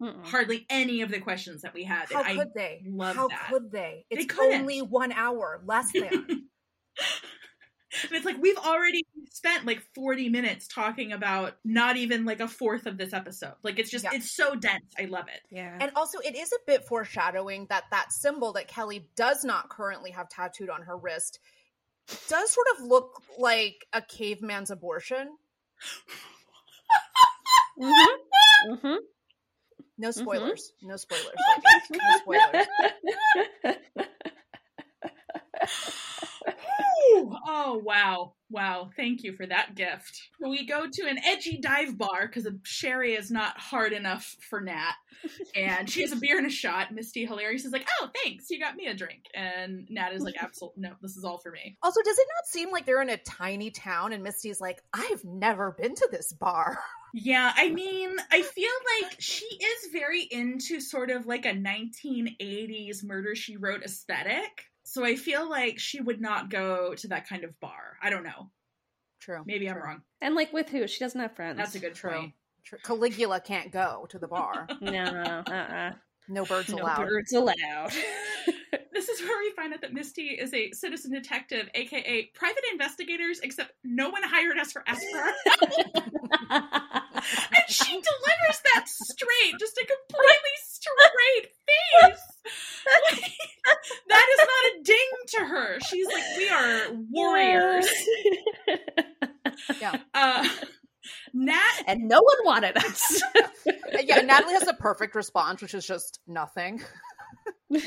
Mm-mm.
hardly any of the questions that we had.
How could they?
love
How
that.
could they? It's
couldn't.
only one hour, less than. (laughs)
It's like we've already spent like 40 minutes talking about not even like a fourth of this episode. Like it's just
Yeah.
it's so dense. I love it.
Yeah.
And also, it is a bit foreshadowing that that symbol that Kelly does not currently have tattooed on her wrist does sort of look like a caveman's abortion.
mm-hmm. Mm-hmm.
No
Mhm.
spoilers. No spoilers. ladies. (laughs) No spoilers. (laughs)
Whew. oh wow. Wow. Thank you for that gift. We go to an edgy dive bar because sherry is not hard enough for Nat. And she has a beer and a shot. Misty hilarious is like, oh thanks, you got me a drink. And Nat is like, (laughs) absolutely no, this is all for me.
Also, does it not seem like they're in a tiny town and Misty's like, I've never been to this bar? (laughs)
Yeah, I mean, I feel like she is very into sort of like a 1980s murder she wrote aesthetic. So I feel like she would not go to that kind of bar. I don't know.
True.
Maybe I'm wrong.
And like with who? She doesn't have friends.
That's a good
True.
point.
True. Caligula can't go to the bar. (laughs)
No, uh-uh.
No birds
No
allowed.
birds allowed. (laughs)
This is where we find out that Misty is a citizen detective, aka private investigators, except no one hired us for Esper. (laughs) and she delivers that straight, just a completely straight face. Like, (laughs) that is not a ding to her. She's like, we are warriors. (laughs)
Yeah.
Uh, Nat,
and no one wanted us.
yeah, Natalie has a perfect response, which is just nothing. (laughs)
what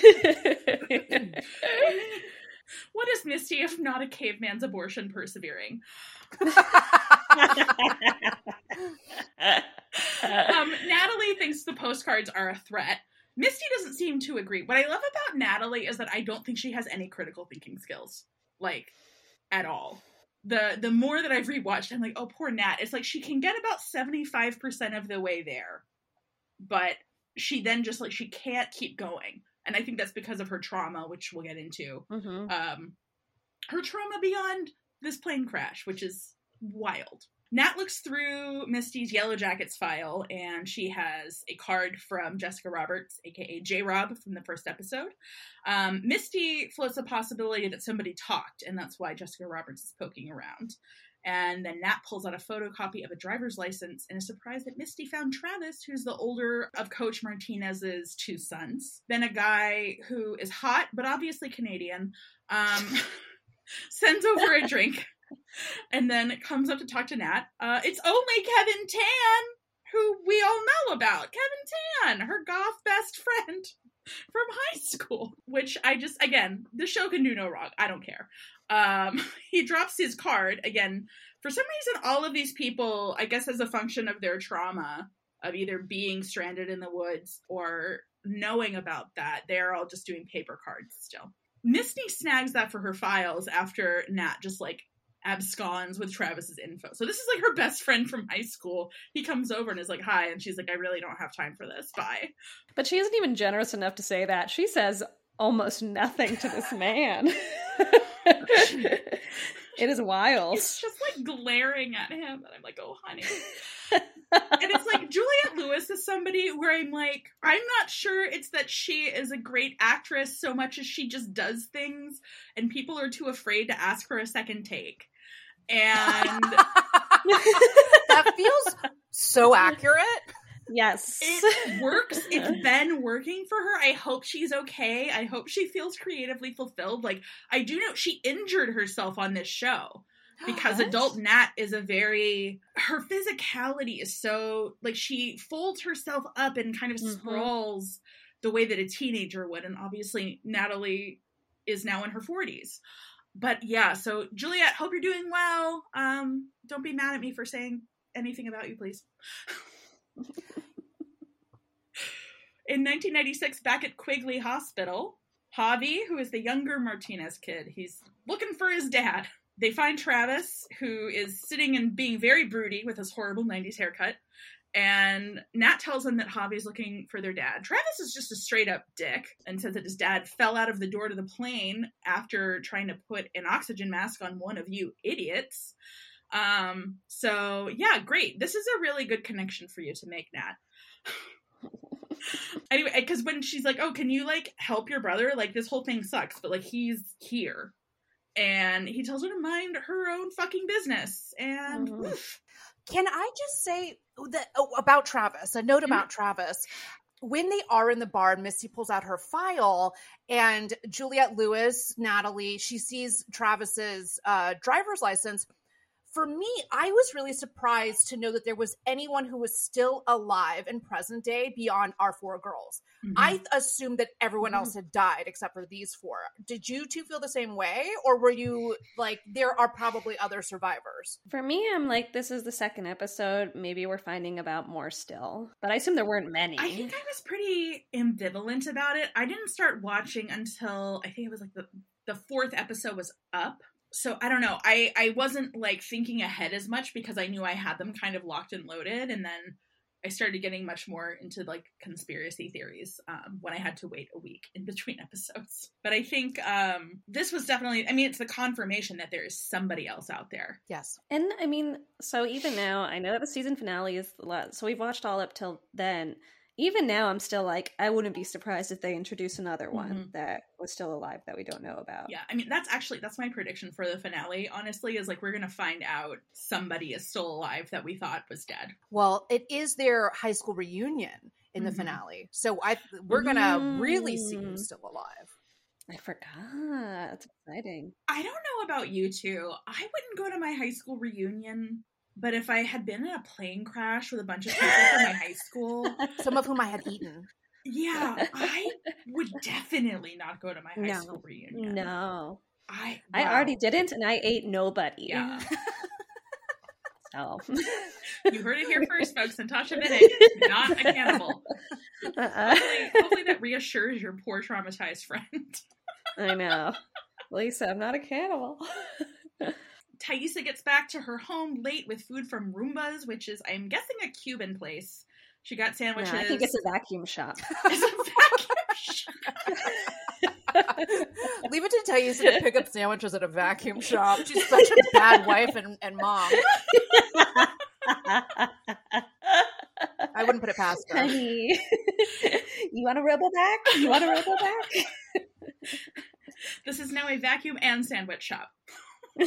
is Misty if not a caveman's abortion persevering? Um, (laughs) Natalie thinks the postcards are a threat. Misty doesn't seem to agree. What I love about Natalie is that I don't think she has any critical thinking skills, like at all. The the more that I've rewatched, I'm like, oh, poor Nat. It's like she can get about seventy five percent of the way there, but she then just like she can't keep going, and I think that's because of her trauma, which we'll get into.
Mhm.
Um, her trauma beyond this plane crash, which is wild. Nat looks through Misty's Yellowjackets file and she has a card from Jessica Roberts, aka J Rob from the first episode. Um, Misty floats a possibility that somebody talked, and that's why Jessica Roberts is poking around. And then Nat pulls out a photocopy of a driver's license and is surprised that Misty found Travis, who's the older of Coach Martinez's two sons. Then a guy who is hot, but obviously Canadian, um, (laughs) sends over a drink and then comes up to talk to Nat. Uh, it's only Kevyn Tan, who we all know about. Kevyn Tan, her goth best friend from high school. Which I just, again, the show can do no wrong. I don't care. Um, (laughs) he drops his card. Again, for some reason, all of these people, I guess, as a function of their trauma of either being stranded in the woods or knowing about that, they're all just doing paper cards still. Misty snags that for her files after Nat just like absconds with Travis's info. So this is like her best friend from high school. He comes over and is like, "Hi," and she's like, "I really don't have time for this. Bye."
But she isn't even generous enough to say that. She says almost nothing to this man. (laughs) (laughs) it is wild.
It's just like glaring at him, and I'm like, "Oh, honey." (laughs) and it's like Juliette Lewis is somebody where I'm like, I'm not sure it's that she is a great actress so much as she just does things, and people are too afraid to ask for a second take. And (laughs)
that feels so (laughs) accurate.
Yes.
it works. (laughs) It's been working for her. I hope she's okay. I hope she feels creatively fulfilled. Like I do know she injured herself on this show (gasps) because
What?
adult Nat is a very her physicality is so like she folds herself up and kind of
Mhm.
sprawls the way that a teenager would, and obviously Natalie is now in her forties. But yeah, so Juliette, hope you're doing well. Um, don't be mad at me for saying anything about you, please. (laughs) In 1996, back at Quigley Hospital, Javi, who is the younger Martinez kid, he's looking for his dad. They find Travis, who is sitting and being very broody with his horrible 90s haircut. And Nat tells them that Javi's looking for their dad. Travis is just a straight up dick and says that his dad fell out of the door to the plane after trying to put an oxygen mask on one of you idiots. Um, so yeah, great. This is a really good connection for you to make, Nat. (laughs) (laughs) anyway, because when she's like, "Oh, can you like help your brother? Like this whole thing sucks, but like he's here," and he tells her to mind her own fucking business. And
Mhm.
oof,
Can I just say that oh, about Travis? A note about Travis. When they are in the bar, and Misty pulls out her file, and Juliette Lewis, Natalie, she sees Travis's uh, driver's license. For me, I was really surprised to know that there was anyone who was still alive in present day beyond our four girls.
mhm.
I assumed that everyone else had died except for these four. Did you two feel the same way, or were you like there are probably other survivors?
For me, I'm like, this is the second episode. Maybe we're finding about more still. But I assume there weren't many.
I think I was pretty ambivalent about it. I didn't start watching until I think it was like the the fourth episode was up. So I don't know. I I wasn't like thinking ahead as much because I knew I had them kind of locked and loaded, and then I started getting much more into like conspiracy theories um, when I had to wait a week in between (laughs) episodes. But I think um, this was definitely. I mean, it's the confirmation that there is somebody else out there.
Yes.
And I mean, so even now, I know that the season finale is the last, so we've watched all up till then. Even now, I'm still like, I wouldn't be surprised if they introduce another one
Mhm.
that was still alive that we don't know about.
Yeah, I mean that's actually that's my prediction for the finale. Honestly, is like we're gonna find out somebody is still alive that we thought was dead.
Well, it is their high school reunion in the
Mhm.
finale, so I we're gonna really see
Mm.
who's still alive.
I forgot. That's exciting.
I don't know about you two. I wouldn't go to my high school reunion, but if I had been in a plane crash with a bunch of people from my high school, (laughs)
Some of whom I had eaten.
yeah, I would definitely not go to my high
No.
school reunion.
No,
I
I already didn't, and I ate nobody.
Yeah, (laughs)
So,
you heard it here first, folks. Natasha Vinik, not a cannibal.
Uh-uh.
Hopefully, hopefully that reassures your poor traumatized friend.
I know. Lisa, I'm not a cannibal. (laughs)
Taissa gets back to her home late with food from Roomba's, which is, I'm guessing, a Cuban place. She got
No,
sandwiches.
I think it's a vacuum shop. (laughs)
It's a vacuum shop.
Leave it to Taissa to pick up sandwiches at a vacuum shop. She's such a bad wife and, and mom. I wouldn't put it past her.
Honey, you want a robo back? You want a robo back?
This is now a vacuum and sandwich shop. (laughs)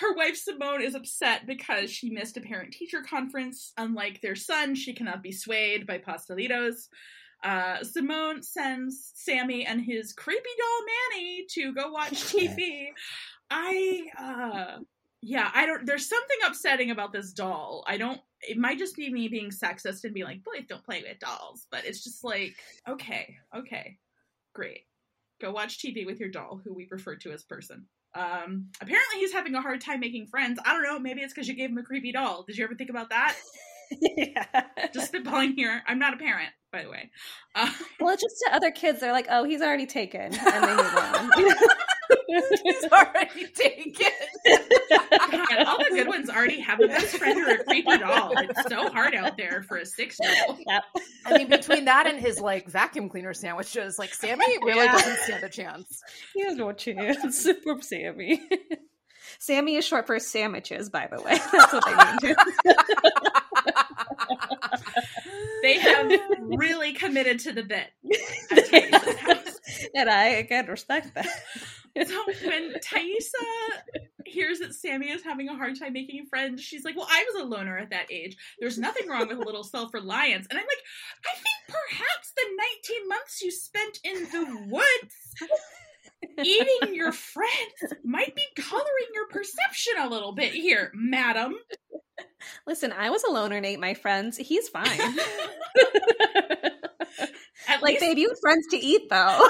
Her wife Simone is upset because she missed a parent teacher conference. Unlike their son, she cannot be swayed by pastelitos. Uh, Simone sends Sammy and his creepy doll Manny to go watch (laughs) TV. I, uh, yeah, I don't, there's something upsetting about this doll. I don't, it might just be me being sexist and being like, boys don't play with dolls, but it's just like, okay, okay, great. Go watch TV with your doll, who we refer to as person. Um, apparently he's having a hard time making friends. I don't know. Maybe it's because you gave him a creepy doll. Did you ever think about that?
yeah. (laughs)
Just spitballing here. I'm not a parent, by the way. Uh,
Well, just to other kids, they're like, "Oh, he's already taken," and they move on. (laughs)
He's already taken.
God, all the good ones already have a best friend or a creepy doll. It's so hard out there for a six year old.
Yep.
I mean, between that and his like vacuum cleaner sandwiches, like Sammy really
Yeah.
doesn't stand a chance.
He has no chance. (laughs) Poor Sammy. Sammy is short for sandwiches, by the way. (laughs) That's what they mean.
They have really committed to the bit. (laughs) at
and I can respect that.
So when Taissa hears that Sammy is having a hard time making friends, she's like, Well, I was a loner at that age. There's nothing wrong with a little self reliance. And I'm like, I think perhaps the 19 months you spent in the woods eating your friends might be coloring your perception a little bit here, madam.
Listen, I was a loner and ate my friends. He's fine. (laughs)
At
like,
least,
babe, you have friends to eat, though.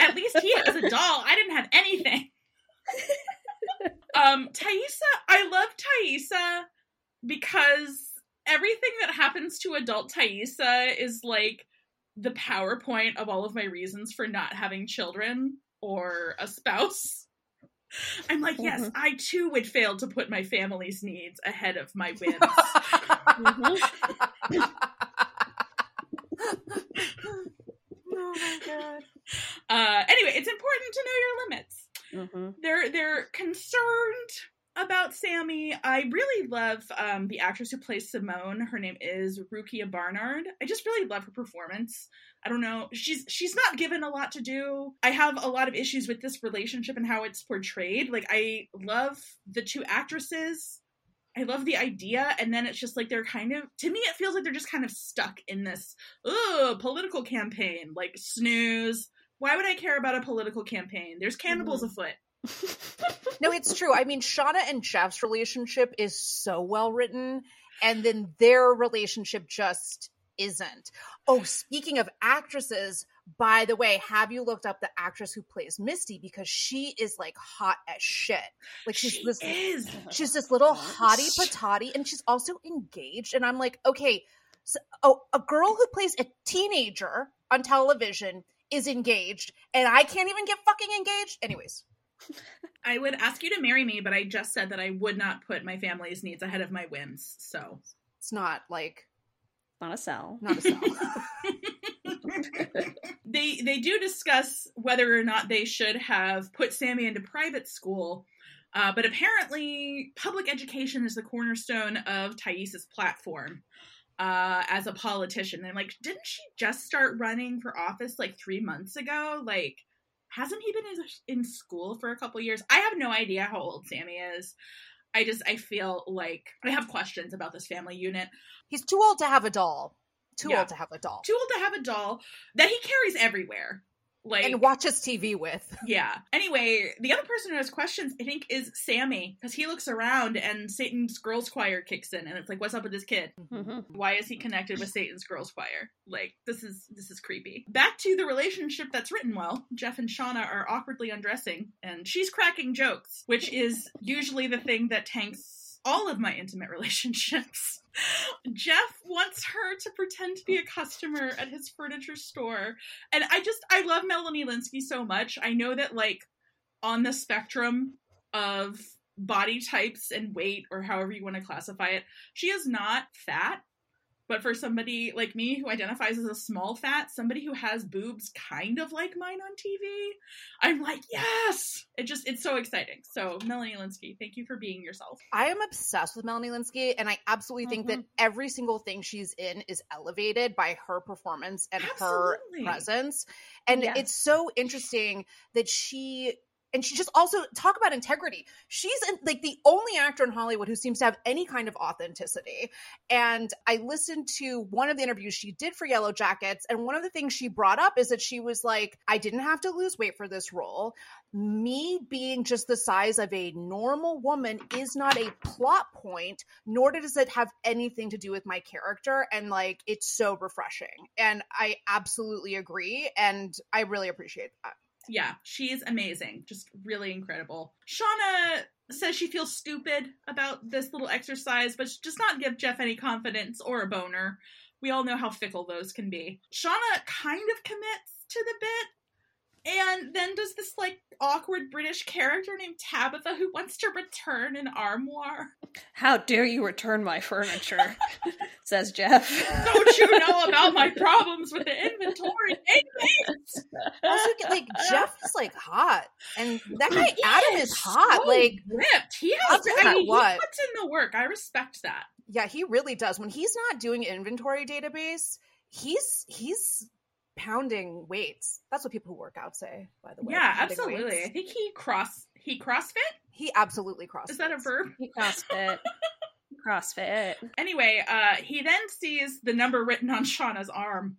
At least he has a doll. I didn't have anything. um, Taissa, I love Taissa because everything that happens to adult Taissa is like the PowerPoint of all of my reasons for not having children or a spouse. I'm like, yes,
Mhm.
I too would fail to put my family's needs ahead of my whims. (laughs)
Mm-hmm. (laughs)
oh my (laughs) god.
uh, anyway, it's important to know your limits.
hmm
they're they're concerned about Sammy. I really love um, the actress who plays Simone. Her name is Rukiya Bernard. I just really love her performance. I don't know. She's she's not given a lot to do. I have a lot of issues with this relationship and how it's portrayed. Like I love the two actresses. I love the idea, and then it's just like they're kind of to me it feels like they're just kind of stuck in this oh political campaign. Like snooze. Why would I care about a political campaign? There's cannibals
Mhm.
afoot. (laughs)
No, it's true. I mean, Shauna and Jeff's relationship is so well written, and then their relationship just isn't. Oh, speaking of actresses, by the way, have you looked up the actress who plays Misty? Because she is like hot as shit. Like she's
she
this
is.
she's this little
What?
hottie patati, and she's also engaged. And I'm like, okay, so oh, a girl who plays a teenager on television is engaged, and I can't even get fucking engaged. Anyways,
I would ask you to marry me, but I just said that I would not put my family's needs ahead of my whims. So
it's not like
Not a cell.
not a sell. (laughs) (laughs)
they they do discuss whether or not they should have put Sammy into private school. Uh, but apparently, public education is the cornerstone of Taissa's platform uh, as a politician. And like, didn't she just start running for office like three months ago? Like, hasn't he been in, in school for a couple years? I have no idea how old Sammy is. I just I feel like I have questions about this family unit.
He's too old to have a doll. Too
Yeah.
old to have a doll.
Too old to have a doll that he carries everywhere. Like
and watches TV with. (laughs)
Yeah. Anyway, the other person who has questions, I think, is Sammy because he looks around and Satan's Girls Choir kicks in, and it's like, "What's up with this kid?
Mhm.
Why is he connected with Satan's Girls Choir? Like, this is this is creepy." Back to the relationship that's written well. Jeff and Shauna are awkwardly undressing, and she's cracking jokes, which is usually the thing that tanks all of my intimate (laughs) relationships. Jeff wants her to pretend to be a customer at his furniture store. And I just, I love Melanie Lynskey so much. I know that, like, on the spectrum of body types and weight, or however you want to classify it, she is not fat. But for somebody like me who identifies as a small fat, somebody who has boobs kind of like mine on TV, I'm like, yes! It just, it's so exciting. So, Melanie Lynskey, thank you for being yourself.
I am obsessed with Melanie Lynskey, and I absolutely think that mm-hmm. every single thing she's in is elevated by her performance and her presence. And
Yeah.
it's so interesting that she and she just also talk about integrity. She's like the only actor in Hollywood who seems to have any kind of authenticity. And I listened to one of the interviews she did for Yellowjackets, and one of the things she brought up is that she was like, "I didn't have to lose weight for this role. Me being just the size of a normal woman is not a plot point, nor does it have anything to do with my character." And like, it's so refreshing, and I absolutely agree, and I really appreciate that.
Yeah, she's amazing. Just really incredible. Shauna says she feels stupid about this little exercise, but she does not give Jeff any confidence or a boner. We all know how fickle those can be. Shauna kind of commits to the bit. And then does this like awkward British character named Tabitha who wants to return an armoire.
How dare you return my furniture? (laughs) says Jeff.
Don't you know (laughs) about my problems with the inventory database?
Also, like Jeff is like hot, and that guy
He
Adam is hot.
so
Like,
ripped. He has.
tell
I
you
mean, he puts in the work. I respect that.
yeah, he really does. When he's not doing inventory database, he's he's pounding weights. That's what people who work out say, by the way.
yeah, absolutely.
weights.
I think he cross he CrossFit.
He absolutely crosses.
Is that a verb?
He CrossFit. (laughs) CrossFit.
Anyway, uh, he then sees the number written on (laughs) Shauna's arm.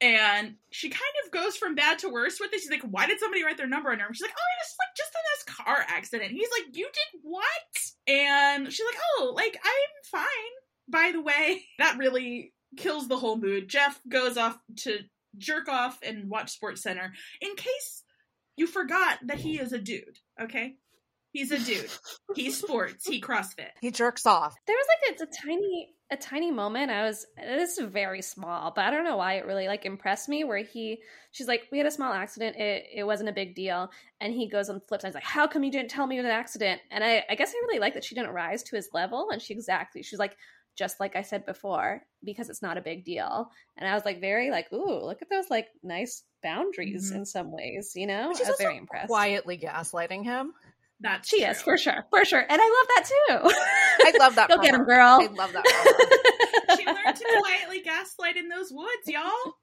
And she kind of goes from bad to worse with this. She's like, "Why did somebody write their number on her?" She's like, "Oh, it was like just in this car accident." He's like, "You did what?" And she's like, "Oh, like I'm fine." By the way, (laughs) that really kills the whole mood. Jeff goes off to jerk off and watch Sports Center. In case you forgot that he is a dude, okay? He's a dude. He (laughs) sports. He CrossFit.
He jerks off.
There was like a, a tiny a tiny moment i was this is very small but i don't know why it really like impressed me where he she's like we had a small accident it, it wasn't a big deal and he goes on the flip side he's like how come you didn't tell me it was an accident and i i guess i really like that she didn't rise to his level and she exactly she's like just like i said before because it's not a big deal and i was like very like ooh look at those like nice boundaries
Mhm.
in some ways you know
she's
i was
also
very impressed
Quietly gaslighting him.
That
She
true.
is for sure, for sure, and I love that too.
I love that. (laughs)
Go
for
get him, girl.
I love that. For. (laughs)
She learned to quietly gaslight in those woods, y'all.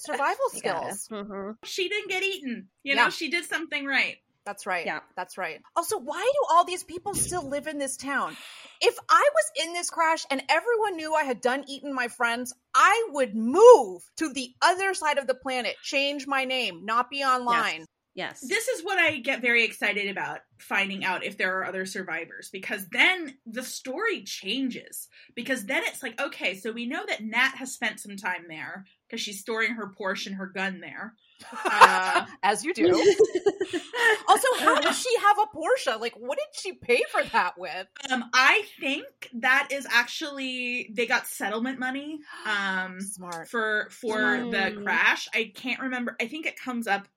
Survival (laughs)
You got it.
skills.
Mhm.
She didn't get eaten. You
Yeah.
know, she did something right.
That's right.
Yeah.
That's right. Also, why do all these people still live in this town? If I was in this crash and everyone knew I had done eating my friends, I would move to the other side of the planet, change my name, not be online.
Yes.
This is what I get very excited about finding out if there are other survivors because then the story changes. Because then it's like, okay, so we know that Nat has spent some time there because she's storing her Porsche and her gun there. (laughs) Uh,
As you do. (laughs) also, how does she have a Porsche? Like, what did she pay for that with?
Um, I think that is actually they got settlement money. Um,
Smart.
for for the crash. I can't remember. I think it comes up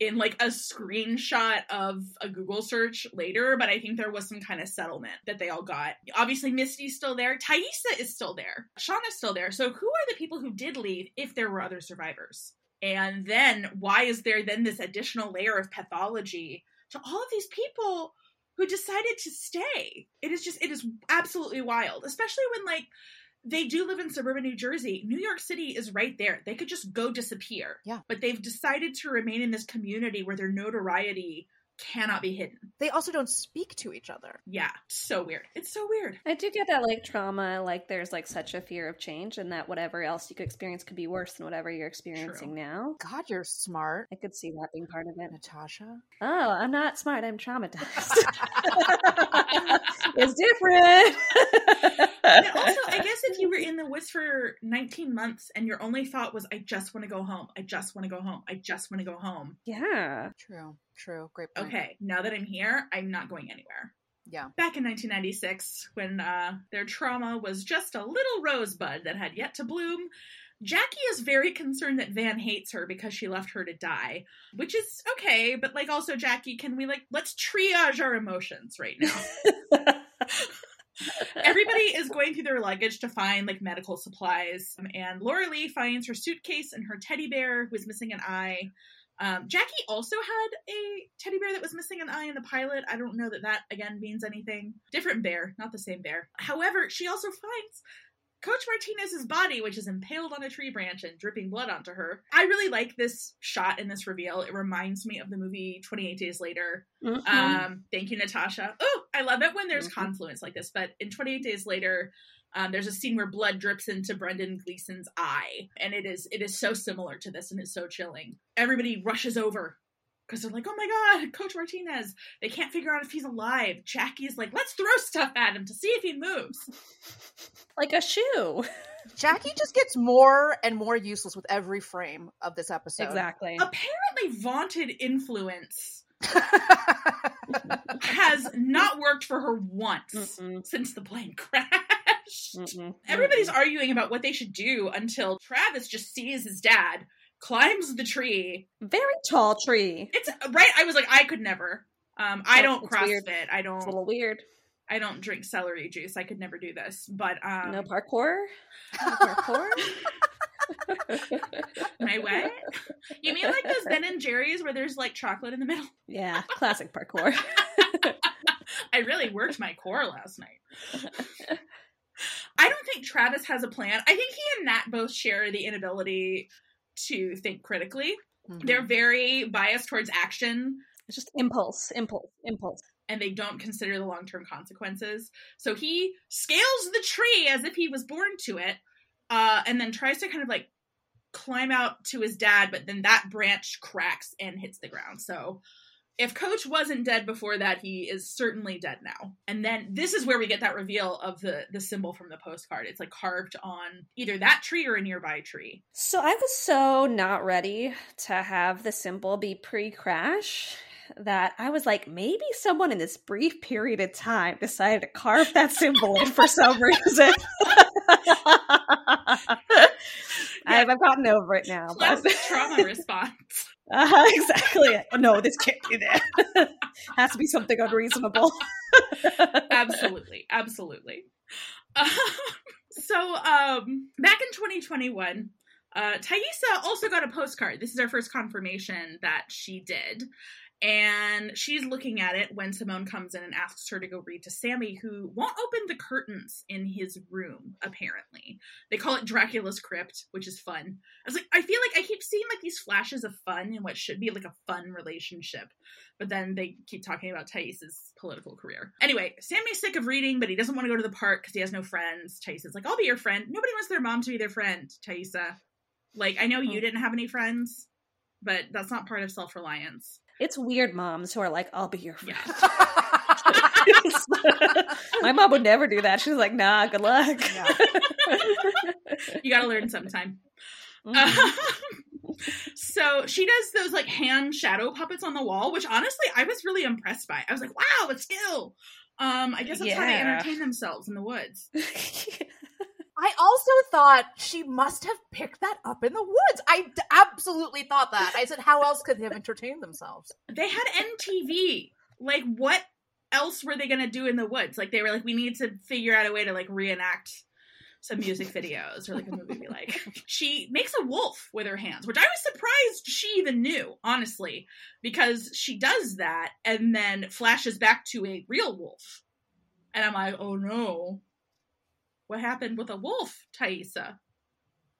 in like a screenshot of a Google search later, but I think there was some kind of settlement that they all got. Obviously, Misty's still there. Taissa is still there. Shauna's still there. So who are the people who did leave if there were other survivors? And then why is there then this additional layer of pathology to all of these people who decided to stay? It is just it is absolutely wild, especially when like they do live in suburban New Jersey. New York City is right there. They could just go disappear.
Yeah.
But they've decided to remain in this community where their notoriety cannot be hidden.
They also don't speak to each other.
Yeah. So weird. It's so weird.
I do get that like trauma, like there's like such a fear of change, and that whatever else you could experience could be worse than whatever you're experiencing now.
God, you're smart,
I could see that being part of it.
Natasha.
Oh, I'm not smart. I'm traumatized. (laughs) it's different.
And also, I guess if you were in the woods for 19 months and your only thought was, I just want to go home. I just want to go home. I just want to go home.
yeah.
True. True. Great point.
Okay, now that I'm here, I'm not going anywhere.
Yeah.
Back in 1996, when uh, their trauma was just a little rosebud that had yet to bloom, Jackie is very concerned that Van hates her because she left her to die, which is okay, but like also, Jackie, can we like, let's triage our emotions right now? (laughs) Everybody is going through their luggage to find like medical supplies, um, and Laura Lee finds her suitcase and her teddy bear who is missing an eye. Um, Jackie also had a teddy bear that was missing an eye in the pilot. I don't know that that again means anything. Different bear, not the same bear. However, she also finds Coach Martinez's body, which is impaled on a tree branch and dripping blood onto her. I really like this shot in this reveal. It reminds me of the movie 28 Days Later.
Mhm.
Um, thank you, Natasha. Oh, I love it when there's
Mhm.
confluence like this. But in 28 Days Later, um, there's a scene where blood drips into Brendan Gleeson's eye, and it is it is so similar to this, and it's so chilling. Everybody rushes over because they're like, "Oh my god, Coach Martinez!" They can't figure out if he's alive. Jackie's like, "Let's throw stuff at him to see if he moves." (laughs)
like a shoe.
Jackie just gets more and more useless with every frame of this episode.
Exactly.
Apparently, vaunted influence (laughs) has not worked for her once
Mm-mm.
since the plane crashed.
Mm-mm.
Everybody's arguing about what they should do until Travis just sees his dad, climbs the tree.
very tall tree.
It's right. I was like, I could never. Um, I don't
it's weird.
CrossFit. I
It's a
don't.
little weird.
I don't drink celery juice. I could never do this. But um,
no parkour. No parkour. (laughs) (laughs)
my what? You mean like those Ben and Jerry's where there's like chocolate in the middle?
yeah, classic parkour. (laughs)
I really worked my core last night. I don't think Travis has a plan. I think he and Nat both share the inability to think critically.
Mhm.
They're very biased towards action
It's just impulse, impulse, impulse.
and they don't consider the long term consequences. So he scales the tree as if he was born to it, uh, and then tries to kind of like climb out to his dad, but then that branch cracks and hits the ground. So if Coach wasn't dead before that, he is certainly dead now. And then this is where we get that reveal of the the symbol from the postcard. It's like carved on either that tree or a nearby tree.
So I was so not ready to have the symbol be pre-crash that I was like, maybe someone in this brief period of time decided to carve that symbol in for some (laughs) reason. (laughs) (laughs) I've, I've gotten over it now. But,
Classic trauma response.
Uh, (laughs) exactly. No, this can't be there. (laughs) Has to be something unreasonable. (laughs)
absolutely absolutely Um, so um back in 2021 uh Taissa also got a postcard this is our first confirmation that she did And she's looking at it when Simone comes in and asks her to go read to Sammy, who won't open the curtains in his room, apparently. They call it Dracula's Crypt, which is fun. I was like, I feel like I keep seeing like these flashes of fun in what should be like a fun relationship. But then they keep talking about Taissa's political career. Anyway, Sammy's sick of reading, but he doesn't want to go to the park because he has no friends. Thais is like, I'll be your friend. Nobody wants their mom to be their friend, Taissa. Like, I know oh. you didn't have any friends, but that's not part of self reliance.
It's weird moms who are like, I'll be your friend.
Yeah. (laughs)
My mom would never do that. She's like, nah, good luck.
you gotta learn sometime.
Mhm. (laughs)
so she does those like hand shadow puppets on the wall, which honestly I was really impressed by. I was like, wow, a skill. Um, I guess that's how they entertain themselves in the woods. (laughs)
I also thought she must have picked that up in the woods. I d- absolutely thought that. I said, how else could they have entertained themselves?
They had MTV. Like, what else were they gonna do in the woods? Like, they were like, we need to figure out a way to like reenact some music videos or like a movie (laughs) like. She makes a wolf with her hands, which I was surprised she even knew, honestly, because she does that and then flashes back to a real wolf. And I'm like, oh no. What happened with a wolf, Taissa?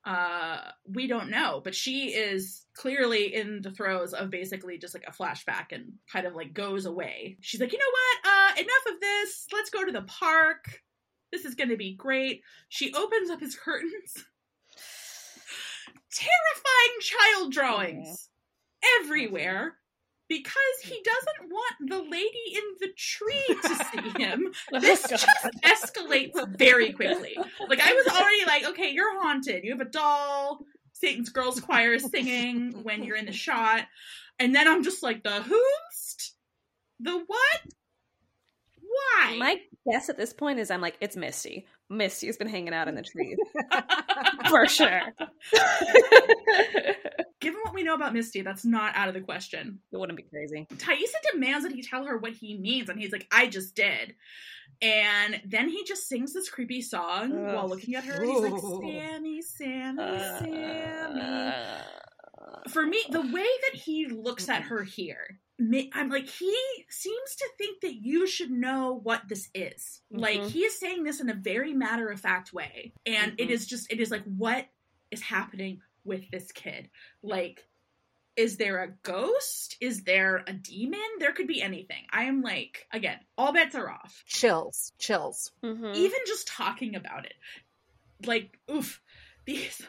Uh, we don't know, but she is clearly in the throes of basically just like a flashback and kind of like goes away. She's like, you know what? Uh, enough of this. Let's go to the park. This is going to be great. She opens up his curtains. (laughs) Terrifying child drawings everywhere because he doesn't want the lady in the tree to see (laughs) him. Oh, this just escalates very quickly. Like I was already like, okay, you're haunted. You have a doll. Satan's Girls Choir is singing when you're in the shot, and then I'm just like, the who's, the what, why?
My guess at this point is I'm like, it's Misty. Misty's been hanging out in the trees. (laughs) For sure. (laughs)
Given what we know about Misty, that's not out of the question.
It wouldn't be crazy.
Taissa demands that he tell her what he means, and he's like, I just did. And then he just sings this creepy song
Ugh.
while looking at her. and He's like, Sammy, Sammy,
Uh,
Sammy. For me, the way that he looks at her here, I'm like, he seems to think that you should know what this is. Like,
Mhm.
he is saying this in a very matter of fact way. And it
Mhm.
is just, it is like, what is happening with this kid? Like, is there a ghost? Is there a demon? There could be anything. I am like, again, all bets are off.
Chills, chills.
Mhm.
Even just talking about it, like, oof, these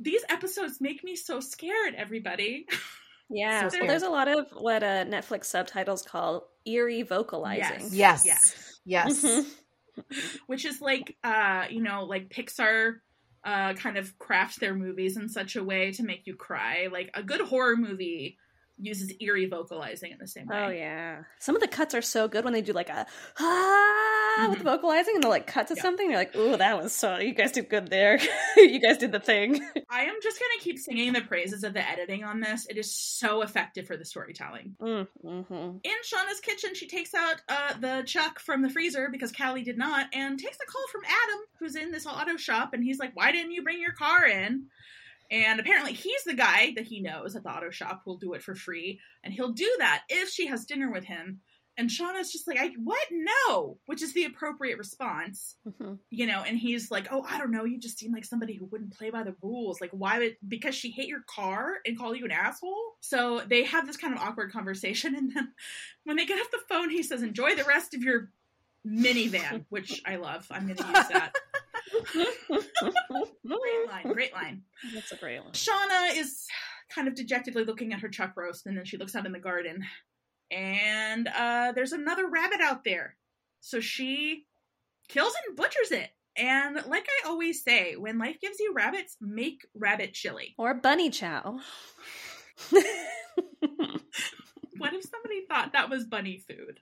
these episodes make me so scared. Everybody, (laughs)
Yeah,
So
so there's a lot of what uh, Netflix subtitles call eerie vocalizing.
Yes.
Yes.
Yes.
Yes.
Mhm.
which is like, uh, you know, like Pixar. Uh, kind of craft their movies in such a way to make you cry. Like a good horror movie uses eerie vocalizing in the same way.
Oh yeah, some of the cuts are so good when they do like a ah with
Mhm.
vocalizing and they'll like cut to
Yeah.
something. You're like, ooh, that was so. You guys did good there. (laughs) you guys did the thing. (laughs)
I am just gonna keep singing the praises of the editing on this. It is so effective for the storytelling.
Mm-hmm.
In Shauna's kitchen, she takes out uh, the chuck from the freezer because Callie did not, and takes a call from Adam, who's in this auto shop, and he's like, "Why didn't you bring your car in?" And apparently, he's the guy that he knows at the auto shop who'll do it for free, and he'll do that if she has dinner with him. And Shauna's just like, "I what? No," which is the appropriate response
Mm-hmm.
you know, and he's like, "Oh, I don't know, you just seem like somebody who wouldn't play by the rules. Like, why would because she hit your car and call you an asshole?" So they have this kind of awkward conversation, (laughs) and then when they get off the phone, he says, "Enjoy the rest of your minivan," (laughs) which I love. I'm going to use that. Great line, (laughs) great line.
That's a great one.
Shauna is kind of dejectedly looking at her chuck roast, and then she looks out in the garden, and uh, there's another rabbit out there. So she kills and butchers it. And like I always say, when life gives you rabbits, make rabbit chili.
Or bunny chow. (laughs)
What if somebody thought that was bunny food?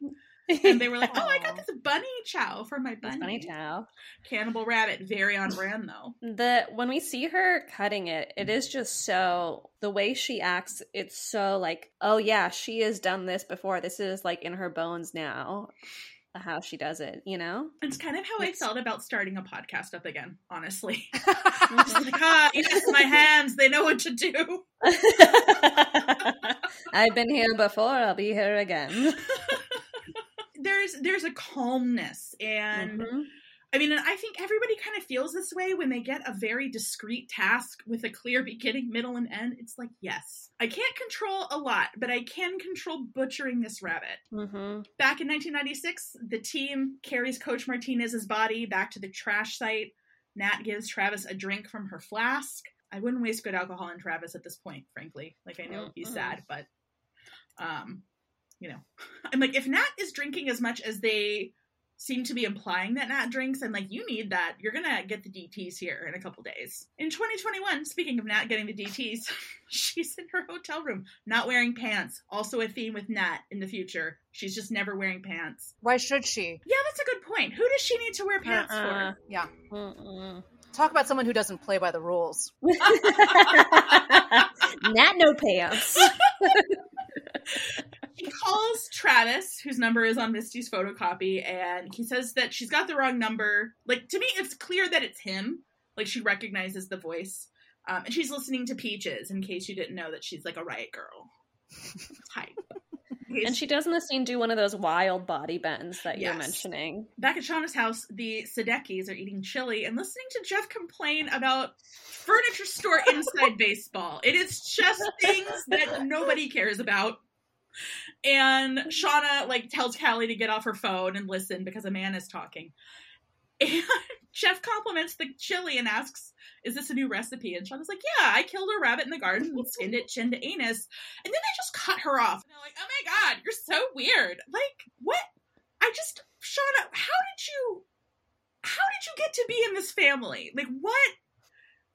And they (laughs) were like, oh, I got this bunny chow for my bunny.
bunny chow.
Cannibal rabbit, very on brand though.
The when we see her cutting it, it is just so the way she acts. It's so like, oh yeah, she has done this before. This is like in her bones now. How she does it, you know.
It's kind of how I felt about starting a podcast up again, honestly. (laughs) Just like, ah, yes, my hands, they know what to do. (laughs)
I've been here before. I'll be here again.
A calmness and
Mhm.
I mean, and I think everybody kind of feels this way when they get a very discrete task with a clear beginning, middle, and end. It's like, yes, I can't control a lot, but I can control butchering this rabbit.
Mhm.
Back in 1996, the team carries Coach Martinez's body back to the trash site. Nat gives Travis a drink from her flask. I wouldn't waste good alcohol on Travis at this point, frankly. Like, I know he's
Mm-mm.
sad, but, um, you know, I'm like, if Nat is drinking as much as they seem to be implying that Nat drinks, I'm like, you need that. You're gonna get the DTs here in a couple days. In 2021, speaking of Nat getting the DTs, (laughs) she's in her hotel room, not wearing pants. Also a theme with Nat in the future. She's just never wearing pants.
Why should she?
Yeah, that's a good point. Who does she need to wear pants
Uh-uh.
for?
Yeah.
Mm-mm.
Talk about someone who doesn't play by the rules. (laughs) (laughs)
Nat no pants.
He calls Travis, whose number is on Misty's photocopy, and he says that she's got the wrong number. Like, to me, it's clear that it's him. Like, she recognizes the voice. Um, and she's listening to Peaches, in case you didn't know that she's like a riot girl. (laughs) Hi.
And she does in the scene do one of those wild body bends that you're mentioning.
Back at Shauna's house, the Sadeckis are eating chili and listening to Jeff complain about furniture store inside (laughs) baseball. It is just things that nobody cares about. And Shauna like tells Callie to get off her phone and listen because a man is talking. And (laughs) Jeff compliments the chili and asks, "Is this a new recipe?" And Shauna's like, "Yeah, I killed a rabbit in the garden and skinned it chin to anus." And then they just cut her off. And they're like, "Oh my god, you're so weird!" Like, what? I just, Shauna, how did you, how did you get to be in this family? Like, what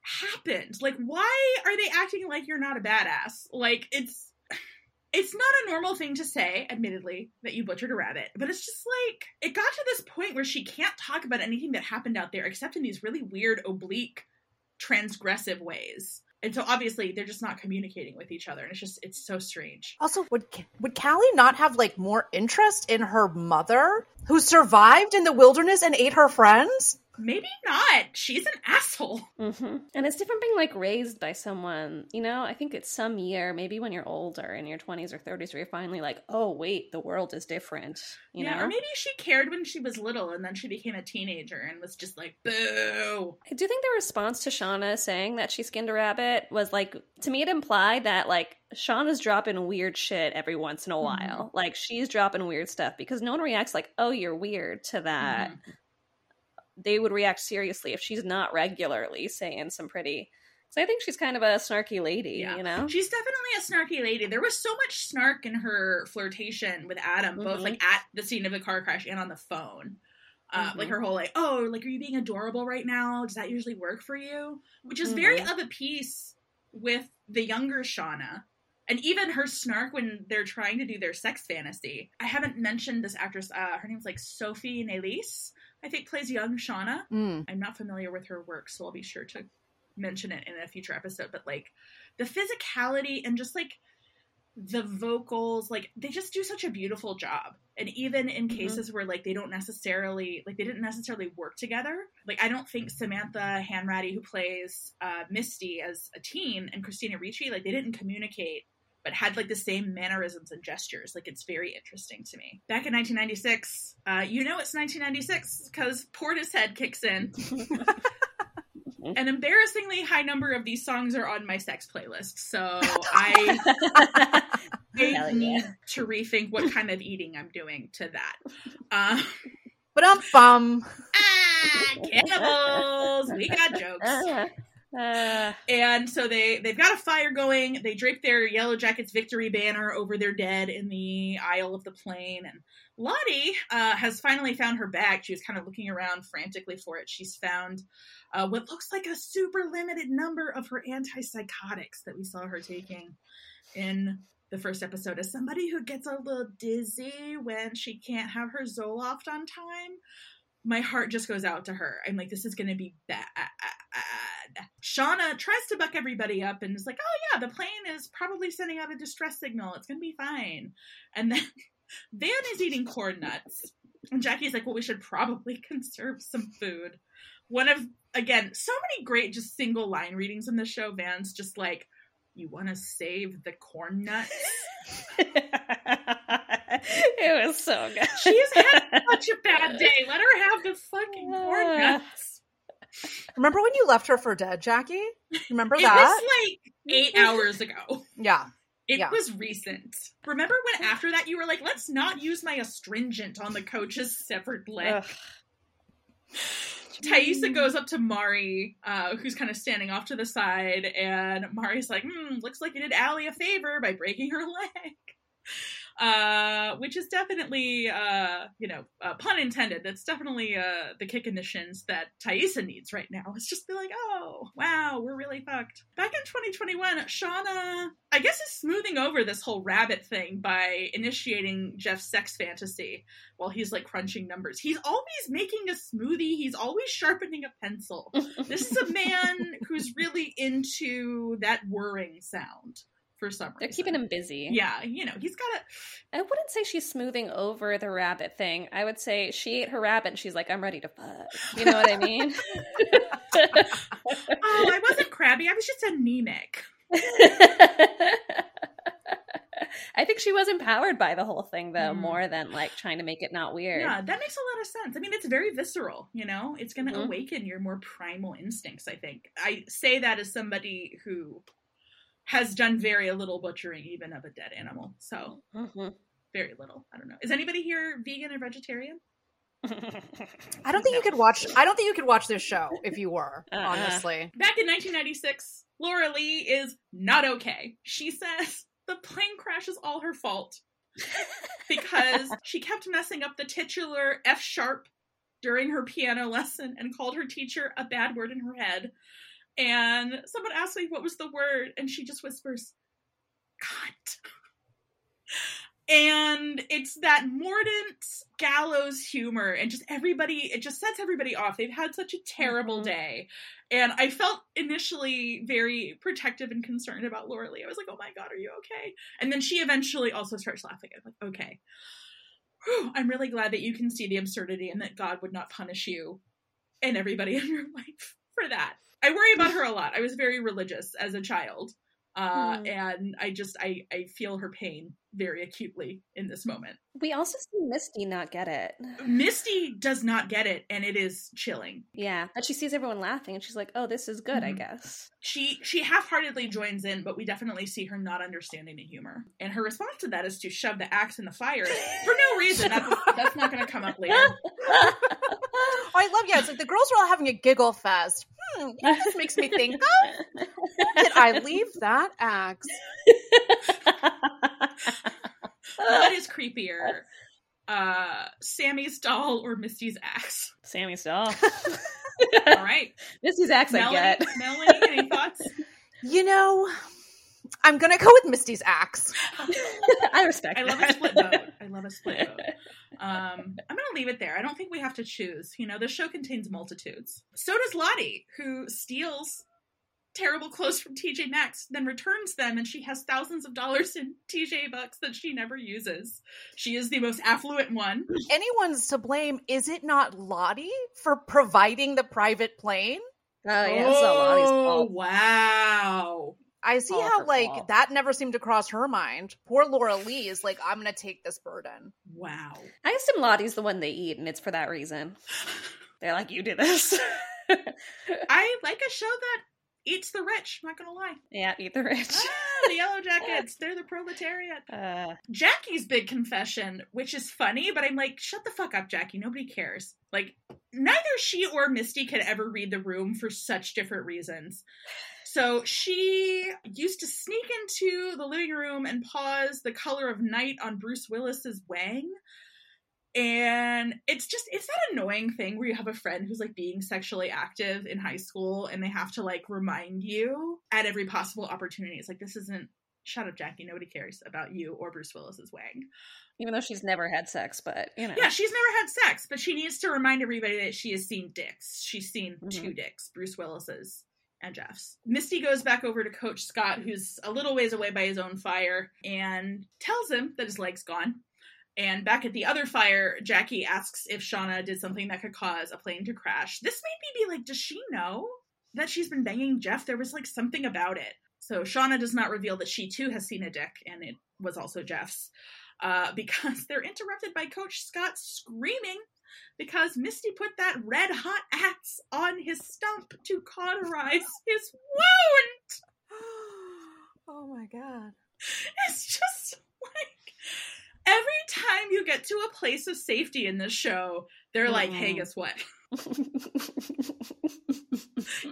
happened? Like, why are they acting like you're not a badass? Like, it's, it's not a normal thing to say, admittedly, that you butchered a rabbit, but it's just like, it got to this point where she can't talk about anything that happened out there except in these really weird, oblique, transgressive ways. And so obviously they're just not communicating with each other. And it's just, it's so strange.
Also, would would Callie not have like more interest in her mother, who survived in the wilderness and ate her friends?
Maybe not. She's an asshole.
hmm And it's different being like raised by someone, you know? I think it's some year, maybe when you're older in your 20s or 30s, where you're finally like, oh, wait, the world is different, you
yeah,
know?
or maybe she cared when she was little and then she became a teenager and was just like, boo.
I do think the response to Shauna saying that she skinned a rabbit was like, to me, it implied that like Shauna's dropping weird shit every once in a while. Like she's dropping weird stuff because no one reacts like, oh, you're weird to that.
Mhm.
They would react seriously if she's not regularly saying some pretty. So I think she's kind of a snarky lady,
Yeah.
you know?
She's definitely a snarky lady. There was so much snark in her flirtation with Adam, both
Mhm.
like at the scene of the car crash and on the phone. Uh,
Mhm.
Like her whole like, oh, like are you being adorable right now? Does that usually work for you? Which is very
Mhm.
of a piece with the younger Shauna. And even her snark when they're trying to do their sex fantasy. I haven't mentioned this actress. Uh, her name's like Sophie Nélisse. I think plays young Shauna.
Mm.
I'm not familiar with her work, so I'll be sure to mention it in a future episode. But like the physicality and just like the vocals, like they just do such a beautiful job. And even in
Mhm.
cases where like they don't necessarily like they didn't necessarily work together, like I don't think Samantha Hanratty, who plays uh, Misty as a teen, and Christina Ricci, like they didn't communicate. But had like the same mannerisms and gestures. Like it's very interesting to me. Back in 1996, uh, you know it's 1996 because Portishead kicks in. (laughs) An embarrassingly high number of these songs are on my sex playlist, so (laughs) I, I
Hell yeah.
need to rethink what kind of eating I'm doing to that. Uh,
But um bum.
ah, cannibals! We got jokes. (laughs)
Ah.
And so they they've got a fire going. They drape their Yellowjackets victory banner over their dead in the aisle of the plane. And Lottie uh, has finally found her bag. She was kind of looking around frantically for it. She's found uh, what looks like a super limited number of her antipsychotics that we saw her taking in the first episode. As somebody who gets a little dizzy when she can't have her Zoloft on time, my heart just goes out to her. I'm like, this is going to be bad. Shauna tries to buck everybody up and is like, oh yeah, the plane is probably sending out a distress signal. It's going to be fine. And then (laughs) Van is eating corn nuts. And Jackie's like, well, we should probably (laughs) conserve some food. One of, again, so many great just single line readings in the show. Van's just like, You want to save the corn nuts? (laughs)
it was so good.
She's had such a bad day. Let her have the fucking corn ah. nuts.
Remember when you left her for dead, Jackie? Remember
It
that?
was like eight hours ago.
yeah.
It
Yeah.
was recent. Remember when after that you were like, let's not use my astringent on the coach's severed leg?
Ugh.
Taissa goes up to Mari, uh, who's kind of standing off to the side, and Mari's like, hmm, looks like you did Allie a favor by breaking her (laughs) leg. Uh, which is definitely, uh, you know, uh, pun intended. That's definitely uh, the kick in the shins that Taissa needs right now. It's just be like, oh, wow, we're really fucked. Back in 2021, Shauna, I guess, is smoothing over this whole rabbit thing by initiating Jeff's sex fantasy while he's like crunching numbers. He's always making a smoothie. He's always sharpening a pencil. this is a man (laughs) who's really into that whirring sound for some
They're keeping him busy.
Yeah, you know, he's got a.
I wouldn't say she's smoothing over the rabbit thing. I would say she ate her rabbit and she's like, I'm ready to fuck. You know what I mean? (laughs)
Oh, I wasn't crabby. I was just anemic. (laughs)
I think she was empowered by the whole thing, though,
Mm.
more than like trying to make it not weird.
Yeah, that makes a lot of sense. I mean, it's very visceral, you know? It's going to
Mhm.
awaken your more primal instincts, I think. I say that as somebody who has done very little butchering, even of a dead animal. So,
Mhm.
very little. I don't know. Is anybody here vegan or vegetarian? (laughs)
I don't think you could watch I don't think you could watch this show if you were,
Uh-uh. (laughs)
honestly.
Back in 1996, Laura Lee is not okay. She says the plane crash is all her fault (laughs) because she kept messing up the titular F sharp during her piano lesson and called her teacher a bad word in her head. And someone asked me what was the word, and she just whispers, cunt. And it's that mordant gallows humor, and just everybody, it just sets everybody off. They've had such a terrible
Mhm.
day. And I felt initially very protective and concerned about Laura Lee. I was like, oh my God, are you okay? And then she eventually also starts laughing. I'm like, okay. Whew, I'm really glad that you can see the absurdity and that God would not punish you and everybody (laughs) in your life for that. I worry about her a lot. I was very religious as a child. Uh,
Hmm.
and I just I I feel her pain very acutely in this moment.
we also see Misty not get it.
Misty does not get it, and it is chilling.
Yeah, but she sees everyone laughing and she's like, "Oh, this is good, I
Mhm.
guess."
she she half-heartedly joins in but we definitely see her not understanding the humor and her response to that is to shove the axe in the fire for no reason that's, that's not going to come up later (laughs)
I love yeah, it's like the girls are all having a giggle fest. Hmm, you know this (laughs) makes me think of? Did I leave that axe? (laughs)
what is creepier uh sammy's doll or misty's axe
Sammy's doll. (laughs)
all right
Misty's axe, I get.
melanie any thoughts
You know, I'm gonna go with Misty's axe. (laughs)
I respect.
i love a split vote. I love a split vote. (laughs) Um i'm gonna leave it there. I don't think we have to choose. You know the show contains multitudes. So does lottie who steals terrible clothes from tj maxx then returns them and she has thousands of dollars in tj bucks that she never uses. She is the most affluent one.
Anyone's to blame, is it not Lottie for providing the private plane?
Oh yeah, it's all Lottie's
Oh, wow
I see how like
fault.
that never seemed to cross her mind. Poor Laura Lee is like, I'm gonna take this burden.
wow
I assume Lottie's the one they eat, and it's for that reason. (sighs) They're like, "You do this." (laughs)
i like a show that eats the rich not gonna lie
yeah, eat the rich.
ah, the yellow (laughs) jackets they're the proletariat
Uh,
Jackie's big confession, which is funny, but I'm like, shut the fuck up, Jackie. Nobody cares. Like, neither she or Misty could ever read the room for such different reasons. So she used to sneak into the living room and pause the color of night on Bruce Willis's Wang. And it's just, it's that annoying thing where you have a friend who's like being sexually active in high school and they have to like remind you at every possible opportunity. It's like, this isn't shut up, Jackie. Nobody cares about you or Bruce Willis's Wang.
even though she's never had sex, but you know,
Yeah, she's never had sex, but she needs to remind everybody that she has seen dicks. She's seen
Mhm.
two dicks, Bruce Willis's and Jeff's. Misty goes back over to Coach Scott, who's a little ways away by his own fire, and tells him that his leg's gone. And back at the other fire, Jackie asks if Shauna did something that could cause a plane to crash. This made me be like, does she know that she's been banging Jeff? There was like something about it. So Shauna does not reveal that she too has seen a dick, and it was also Jeff's, uh, (laughs) because they're interrupted by Coach Scott screaming because Misty put that red hot axe on his stump to cauterize his wound. (gasps)
oh my god.
It's just like every time you get to a place of safety in this show, they're like, hey,
Mhm.
guess what? (laughs)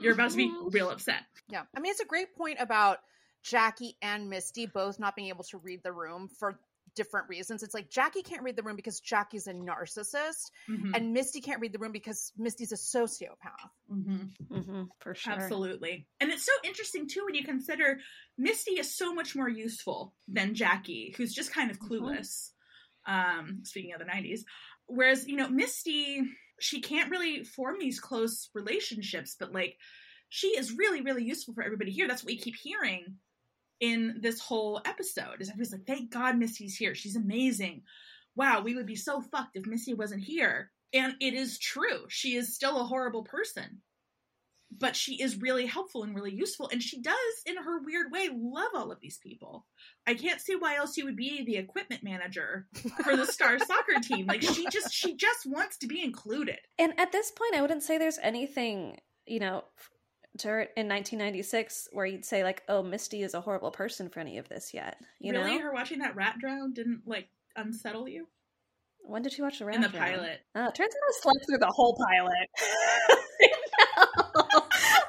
You're about to be (laughs) real upset.
Yeah. I mean, it's a great point about Jackie and Misty both not being able to read the room for different reasons. It's like Jackie can't read the room because Jackie's a narcissist,
Mhm,
and Misty can't read the room because Misty's a sociopath.
mhm.
hmm for sure.
Absolutely. And it's so interesting too when you consider Misty is so much more useful than Jackie, who's just kind of clueless. Um, speaking of the 90s. Whereas, you know, Misty, she can't really form these close relationships, but like she is really, really useful for everybody here. That's what we keep hearing in this whole episode. Is everybody's like, thank God Misty's here. She's amazing. Wow, we would be so fucked if Missy wasn't here. And it is true. She is still a horrible person but she is really helpful and really useful and she does in her weird way love all of these people i can't see why else she would be the equipment manager for the star (laughs) soccer team like she just she just wants to be included
And at this point, I wouldn't say there's anything, you know, f- dur- in 1996 where you'd say like, "Oh, Misty is a horrible person for any of this yet." You
really
know,
her watching that rat drown didn't like unsettle you
when did you watch the rat?
in the
Rat Drown?
pilot
Oh, it turns out I slept through the whole pilot. (laughs) (laughs)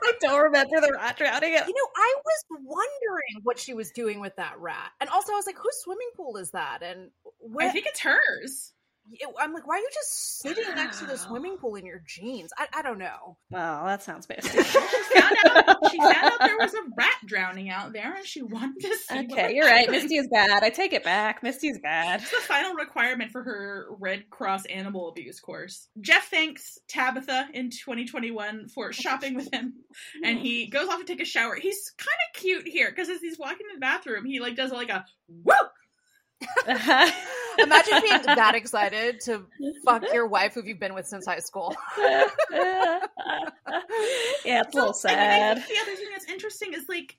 I don't remember the rat drowning.
You know, I was wondering what she was doing with that rat, and also I was like, "Whose swimming pool is that?" And where,
i think it's hers
it- I'm like, "Why are you just sitting next to the swimming pool in your jeans?" I, I don't know.
Well, that sounds (laughs) bad.
she found out she found out there was a rat drowning out there and she wanted to see what
Okay,
would
you're right. Misty is bad. I take it back. Misty's bad.
It's the final requirement for her Red Cross animal abuse course. Jeff thanks Tabitha in 2021 for (laughs) shopping with him, and he goes off to take a shower. He's kind of cute here because as he's walking in the bathroom, he like does like a whoop. (laughs)
Imagine being that excited to fuck your wife who you've been with since high school. (laughs)
yeah, it's a little
So, I mean, I
sad.
think the other thing that's interesting is like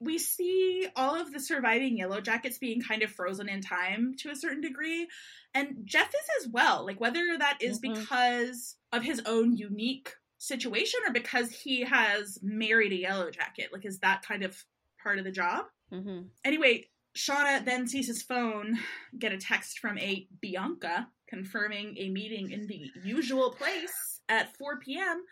we see all of the surviving yellow jackets being kind of frozen in time to a certain degree and jeff is as well like whether that is
Mhm.
because of his own unique situation or because he has married a yellow jacket like is that kind of part of the job
hmm
Anyway, Shauna then sees his phone get a text from a Bianca confirming a meeting in the usual place at 4 p.m.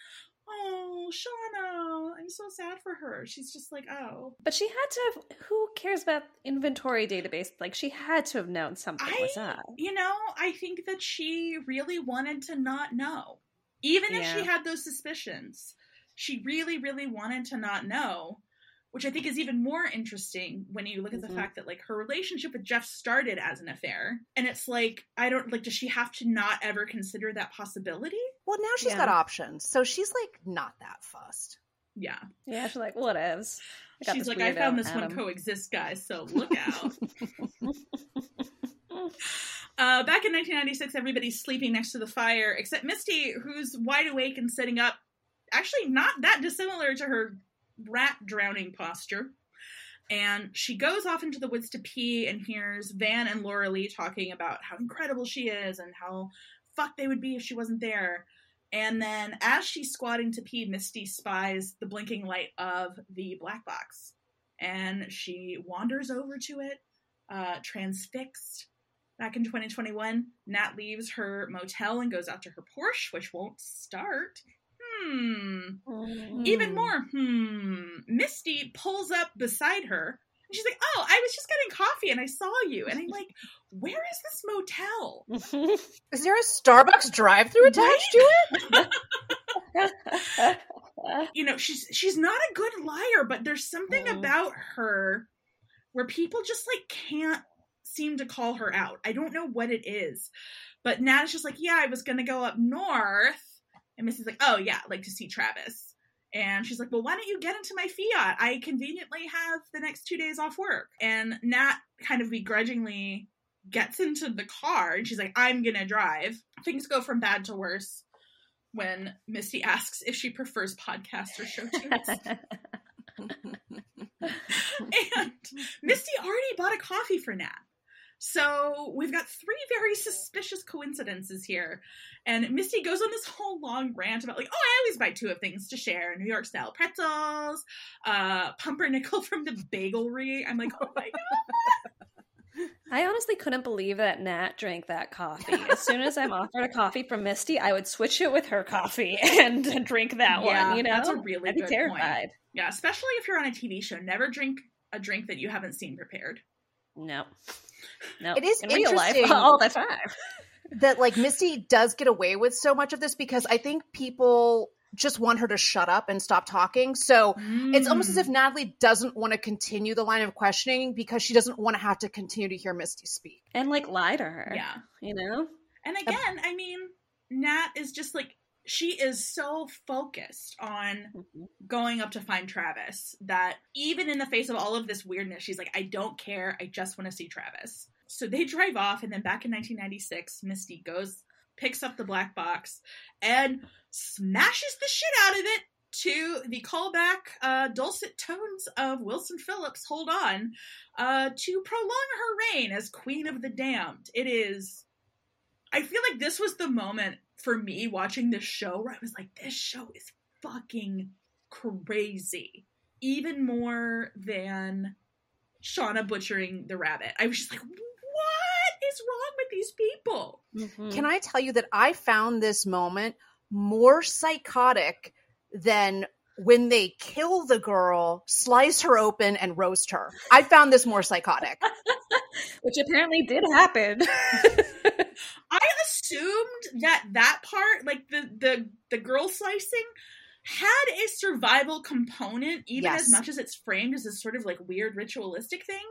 Oh, Shauna, I'm so sad for her. She's just like, oh.
But she had to have. Who cares about inventory database? Like she had to have known something was up.
you know, I think that she really wanted to not know. Even if she had those suspicions, she really, really wanted to not know. Which I think is even more interesting when you look at the
Mhm.
fact that like her relationship with Jeff started as an affair. And it's like, I don't like, does she have to not ever consider that possibility?
Well, now she's
Yeah.
got options, so she's like not that fussed.
Yeah.
Yeah, she's like, whatevs. I
She's like, I found
weirdo,
this one
Adam."
coexist, guys, so look out. (laughs) (laughs) Uh, back in 1996, everybody's sleeping next to the fire except Misty, who's wide awake and sitting up. Actually, not that dissimilar to her rat drowning posture. And she goes off into the woods to pee and hears Van and Laura Lee talking about how incredible she is and how fucked they would be if she wasn't there. And then, as she's squatting to pee, Misty spies the blinking light of the black box. And she wanders over to it, uh, transfixed. Back in 2021, Nat leaves her motel and goes out to her Porsche, which won't start. Hmm. Even
Hmm.
more, hmm. Misty pulls up beside her. And she's like, Oh, I was just getting coffee and I saw you. And I'm like, (laughs) Where is this motel? (laughs)
Is there a Starbucks drive-through attached to it? (laughs)
You know, she's she's not a good liar, but there's something
Mhm.
about her where people just like can't seem to call her out. I don't know what it is. But Nat is just like, Yeah, I was gonna go up north. And Misty's like, Oh yeah, like to see Travis. And she's like, Well, why don't you get into my Fiat? I conveniently have the next two days off work. And Nat kind of begrudgingly gets into the car and she's like, I'm gonna drive. Things go from bad to worse when Misty asks if she prefers podcasts or show tunes. (laughs) and Misty already bought a coffee for Nat. So we've got three very suspicious coincidences here. And Misty goes on this whole long rant about like, oh, I always buy two of things to share: New York style pretzels, uh, pumpernickel (laughs) from the bagelry. I'm like, oh my god.
I honestly couldn't believe that Nat drank that coffee. As soon as I'm offered a coffee from Misty, I would switch it with her coffee (laughs) and drink that
Yeah,
one. You know,
that's a really
I'd be
good
terrified.
Yeah, especially if you're on a TV show, never drink a drink that you haven't seen prepared.
No, no,
It is
in real life (laughs)
interesting.
all the time.
that like Misty does get away with so much of this because I think people just want her to shut up and stop talking. So it's almost as if mm. Natalie doesn't want to continue the line of questioning because she doesn't want to have to continue to hear Misty speak.
and like lie to her.
Yeah.
you know.
And again, I mean, Nat is just like she is so focused on going up to find Travis that even in the face of all of this weirdness, she's like, I don't care. I just want to see Travis. So they drive off, and then back in 1996, Misty goes, picks up the black box, and smashes the shit out of it to the callback uh, dulcet tones of Wilson Phillips, Hold On, uh, to prolong her reign as Queen of the Damned. It is. I feel like this was the moment for me watching this show where I was like, this show is fucking crazy. Even more than Shauna butchering the rabbit. I was just like, what is wrong with these people?
Mhm.
Can I tell you that I found this moment more psychotic than when they kill the girl, slice her open, and roast her? I found this more psychotic. (laughs)
Which apparently did happen. (laughs)
I assumed that that part, like the the the girl slicing, had a survival component, even
Yes.
as much as it's framed as this sort of like weird ritualistic thing.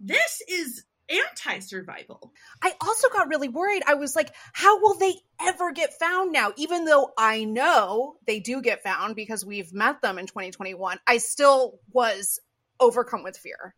This is anti-survival.
I also got really worried. I was like, how will they ever get found now? Even though I know they do get found because we've met them in 2021, I still was overcome with fear.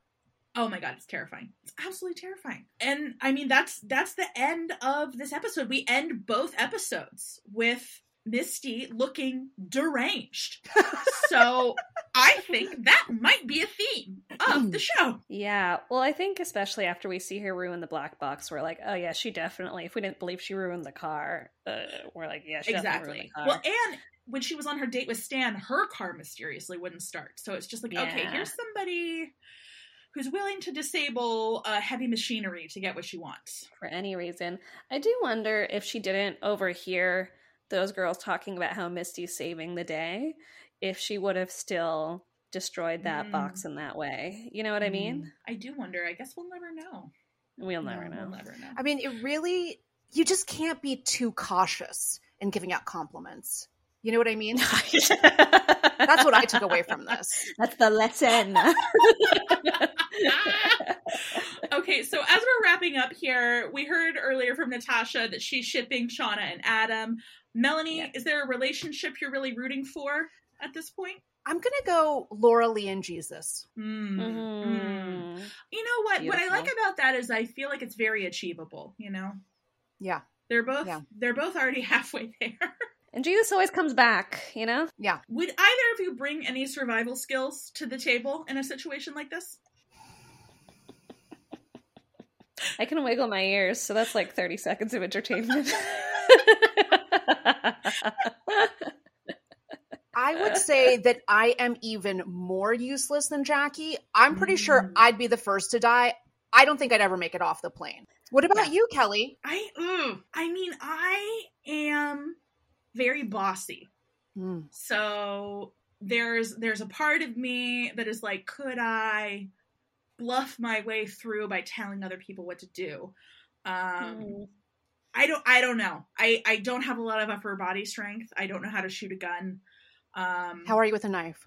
Oh my god, it's terrifying. It's absolutely terrifying. And I mean that's that's the end of this episode. We end both episodes with Misty looking deranged. (laughs) so I think that might be a theme of the show.
yeah. Well, I think especially after we see her ruin the black box, we're like, oh yeah, she definitely. If we didn't believe she ruined the car, uh, we're like, yeah, she definitely ruined
Exactly.
the car.
Well, and when she was on her date with Stan, her car mysteriously wouldn't start. So it's just like, okay, here's somebody who's willing to disable uh, heavy machinery to get what she wants.
for any reason. I do wonder if she didn't overhear those girls talking about how Misty's saving the day, if she would have still destroyed that
Mm.
box in that way. You know what I mean?
I do wonder. I guess we'll never know.
We'll never
No,
know.
We'll never know.
I mean, it really, you just can't be too cautious in giving out compliments. You know what I mean?
That's (laughs)
That's what I took away from this.
That's the lesson. (laughs) (laughs)
okay, so as we're wrapping up here, we heard earlier from Natasha that she's shipping Shauna and Adam. Melanie,
Yeah.
is there a relationship you're really rooting for at this point?
I'm going to go Laura Lee and Jesus.
Mm, mm.
Mhm.
You know what? What I like about that is I feel like it's very achievable. You know,
Yeah.
they're both
Yeah.
they're both already (laughs) halfway there.
And Jesus always comes back, you know? Yeah.
Would either of you bring any survival skills to the table in a situation like this? (laughs)
I can wiggle my ears, so that's like 30 seconds of entertainment.
I would say that I am even more useless than Jackie. I'm pretty sure
Mm.
I'd be the first to die. I don't think I'd ever make it off the plane. What about you, Kelly?
I mm, I mean I am very bossy. So there's there's a part of me that is like, could I bluff my way through by telling other people what to do? Um,
Mm.
I don't I don't know. I I don't have a lot of upper body strength. I don't know how to shoot a gun. Um,
How are you with a knife?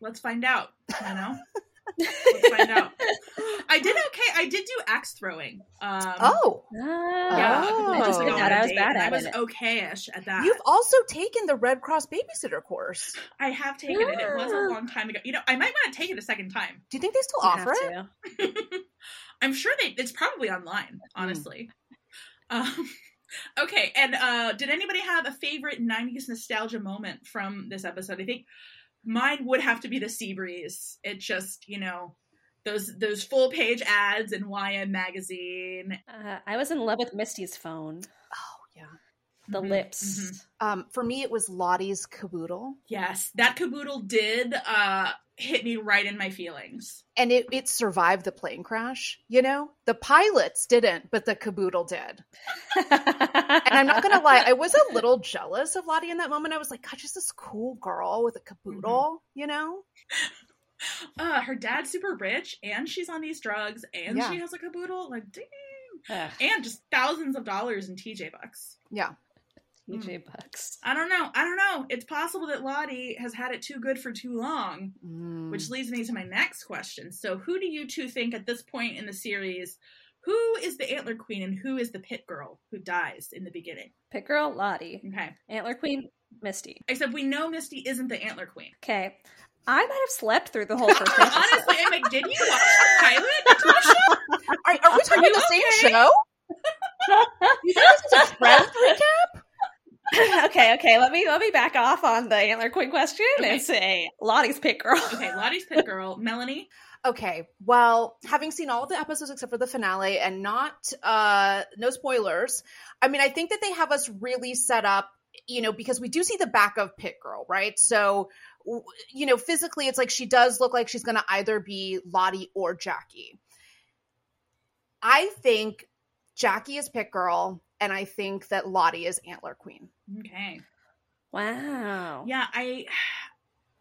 let's find out. You know, (laughs) let's find out. I did okay. I did do axe throwing. Um,
Oh,
yeah,
Oh.
I just
I
like
did
on
that.
a
I was
date,
bad
and I was
it.
okay-ish at that.
you've also taken the Red Cross babysitter course.
I have taken it. It was a long time ago. You know, I might want to take it a second time.
Do you think they still
You
offer
have
it? (laughs)
I'm sure they. It's probably online, honestly. Um, (laughs) okay, and uh, did anybody have a favorite '90s nostalgia moment from this episode? I think mine would have to be the sea breeze. It just, you know, those those full page ads in YM magazine.
Uh, I was in love with Misty's phone.
Oh yeah.
The
Mhm,
lips.
mhm.
Um, for me, it was Lottie's caboodle,
Yes, that caboodle did uh hit me right in my feelings.
and it it survived the plane crash. You know, the pilots didn't, but the caboodle did. And I'm not gonna lie, I was a little jealous of Lottie in that moment. I was like, God, just this cool girl with a caboodle. You know? (laughs)
Uh her dad's super rich and she's on these drugs and
Yeah.
she has a caboodle. Like dang.
Ugh,
And just thousands of dollars in TJ bucks.
Yeah.
TJ Bucks.
I don't know. I don't know. It's possible that Lottie has had it too good for too long.
Mm.
Which leads me to my next question. So, who do you two think at this point in the series, who is the Antler Queen and who is the Pit Girl who dies in the beginning?
Pit Girl, Lottie.
Okay.
Antler Queen, Misty.
Except we know Misty isn't the Antler Queen.
Okay. I might have slept through the whole first (laughs) episode.
Honestly, I'm like, did you watch the pilot? Tasha?
Are, are we talking
you
about the
okay?
same show? (laughs) You think this is a Friends recap? (clears throat)
okay, okay. Let me let me back off on the Antler Queen question
Okay.
and say Lottie's Pit Girl.
Okay, (laughs) Lottie's Pit Girl. Melanie?
Okay, well, having seen all the episodes except for the finale and not uh no spoilers, I mean, I think that they have us really set up, you know, because we do see the back of Pit Girl, right? So, w- you know, physically it's like she does look like she's going to either be Lottie or Jackie. I think Jackie is Pit Girl and I think that Lottie is Antler Queen.
Okay.
Wow.
Yeah, I.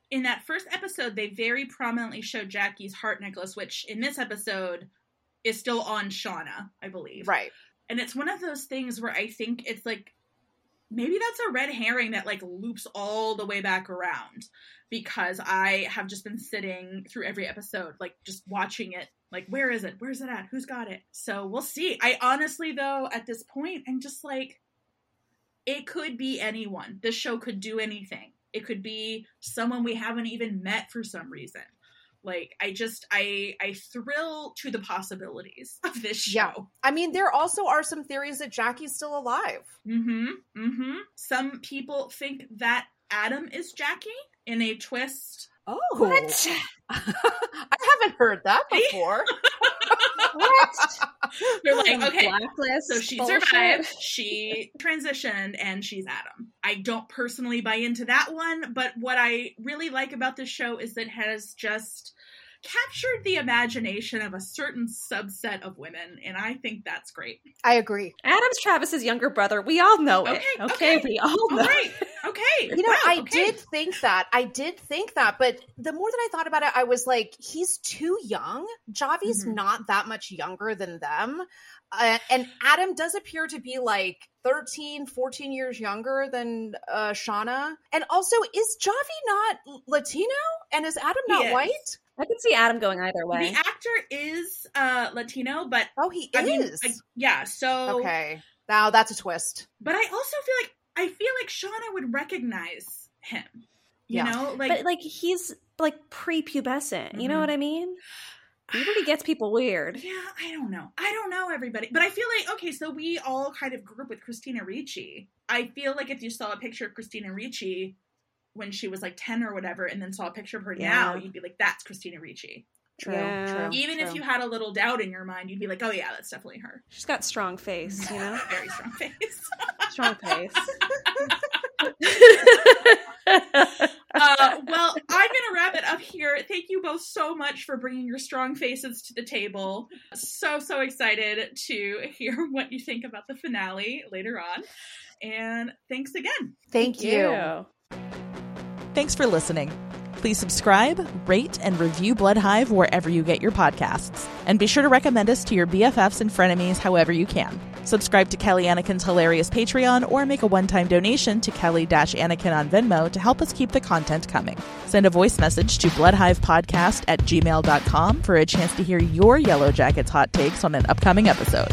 In that first episode, they very prominently showed Jackie's heart necklace, which in this episode is still on Shauna, I believe.
Right.
And it's one of those things where I think it's like maybe that's a red herring that like loops all the way back around because I have just been sitting through every episode, like just watching it. Like, where is it? Where's it at? Who's got it? So we'll see. I honestly, though, at this point, I'm just like, it could be anyone. This show could do anything. It could be someone we haven't even met for some reason. Like, I just, I, I thrill to the possibilities of this show.
Yeah. I mean, there also are some theories that Jackie's still alive.
Mm-hmm. Mm-hmm. Some people think that Adam is Jackie in a twist.
Oh.
What? (laughs)
I haven't heard that (laughs) before.
What? (laughs)
They're like,
Some
okay,
blacklist
so she
bullshit?
survived, she transitioned, and she's Adam. I don't personally buy into that one, but what I really like about this show is that it has just captured the imagination of a certain subset of women, and I think that's great.
I agree.
Adam's Travis's younger brother. We all know it.
Okay,
Okay,
okay.
we all
All
know.
right, okay.
You know,
wow,
I
okay.
did think that. I did think that, but the more that I thought about it, I was like, he's too young. Javi's
Mhm.
not that much younger than them. Uh, and Adam does appear to be like 13, 14 years younger than uh, Shauna. And also, is Javi not Latino? And is Adam not white?
I can see Adam going either way.
The actor is uh Latino, but
Oh, he
I mean,
is.
I- yeah. So,
okay. Now that's a twist.
but I also feel like I feel like Shauna would recognize him. You
Yeah.
know, like
but like he's like prepubescent. You know
Mhm.
what I mean? (sighs) Puberty gets people weird.
Yeah, I don't know. I don't know everybody, but I feel like okay. So we all kind of grew up with Christina Ricci. I feel like if you saw a picture of Christina Ricci when she was like ten or whatever, and then saw a picture of her now, you'd be like, "That's Christina Ricci."
True.
Yeah.
True.
Even if you had a little doubt in your mind, you'd be like, "Oh yeah, that's definitely her."
She's got strong face, you know? (laughs)
Very strong face. (laughs)
Strong face. (laughs)
uh, well, I'm going to wrap it up here. Thank you both so much for bringing your strong faces to the table. So, so excited to hear what you think about the finale later on. And thanks again.
Thank you.
Thanks for listening. Please subscribe, rate, and review Blood Hive wherever you get your podcasts. And be sure to recommend us to your BFFs and frenemies however you can. Subscribe to Kelly Anneken's hilarious Patreon or make a one time donation to Kelly Anakin on Venmo to help us keep the content coming. Send a voice message to bloodhivepodcast at gmail.com for a chance to hear your Yellowjackets hot takes on an upcoming episode.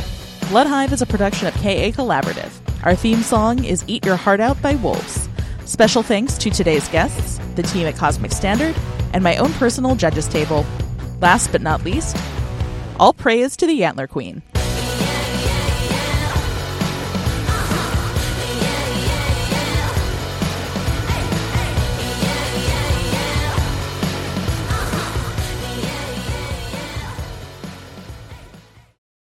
Blood Hive is a production of KA Collaborative. Our theme song is Eat Your Heart Out by Wolves. Special thanks to today's guests, the team at Cosmic Standard, and my own personal judges table. Last but not least, all praise to the Antler Queen.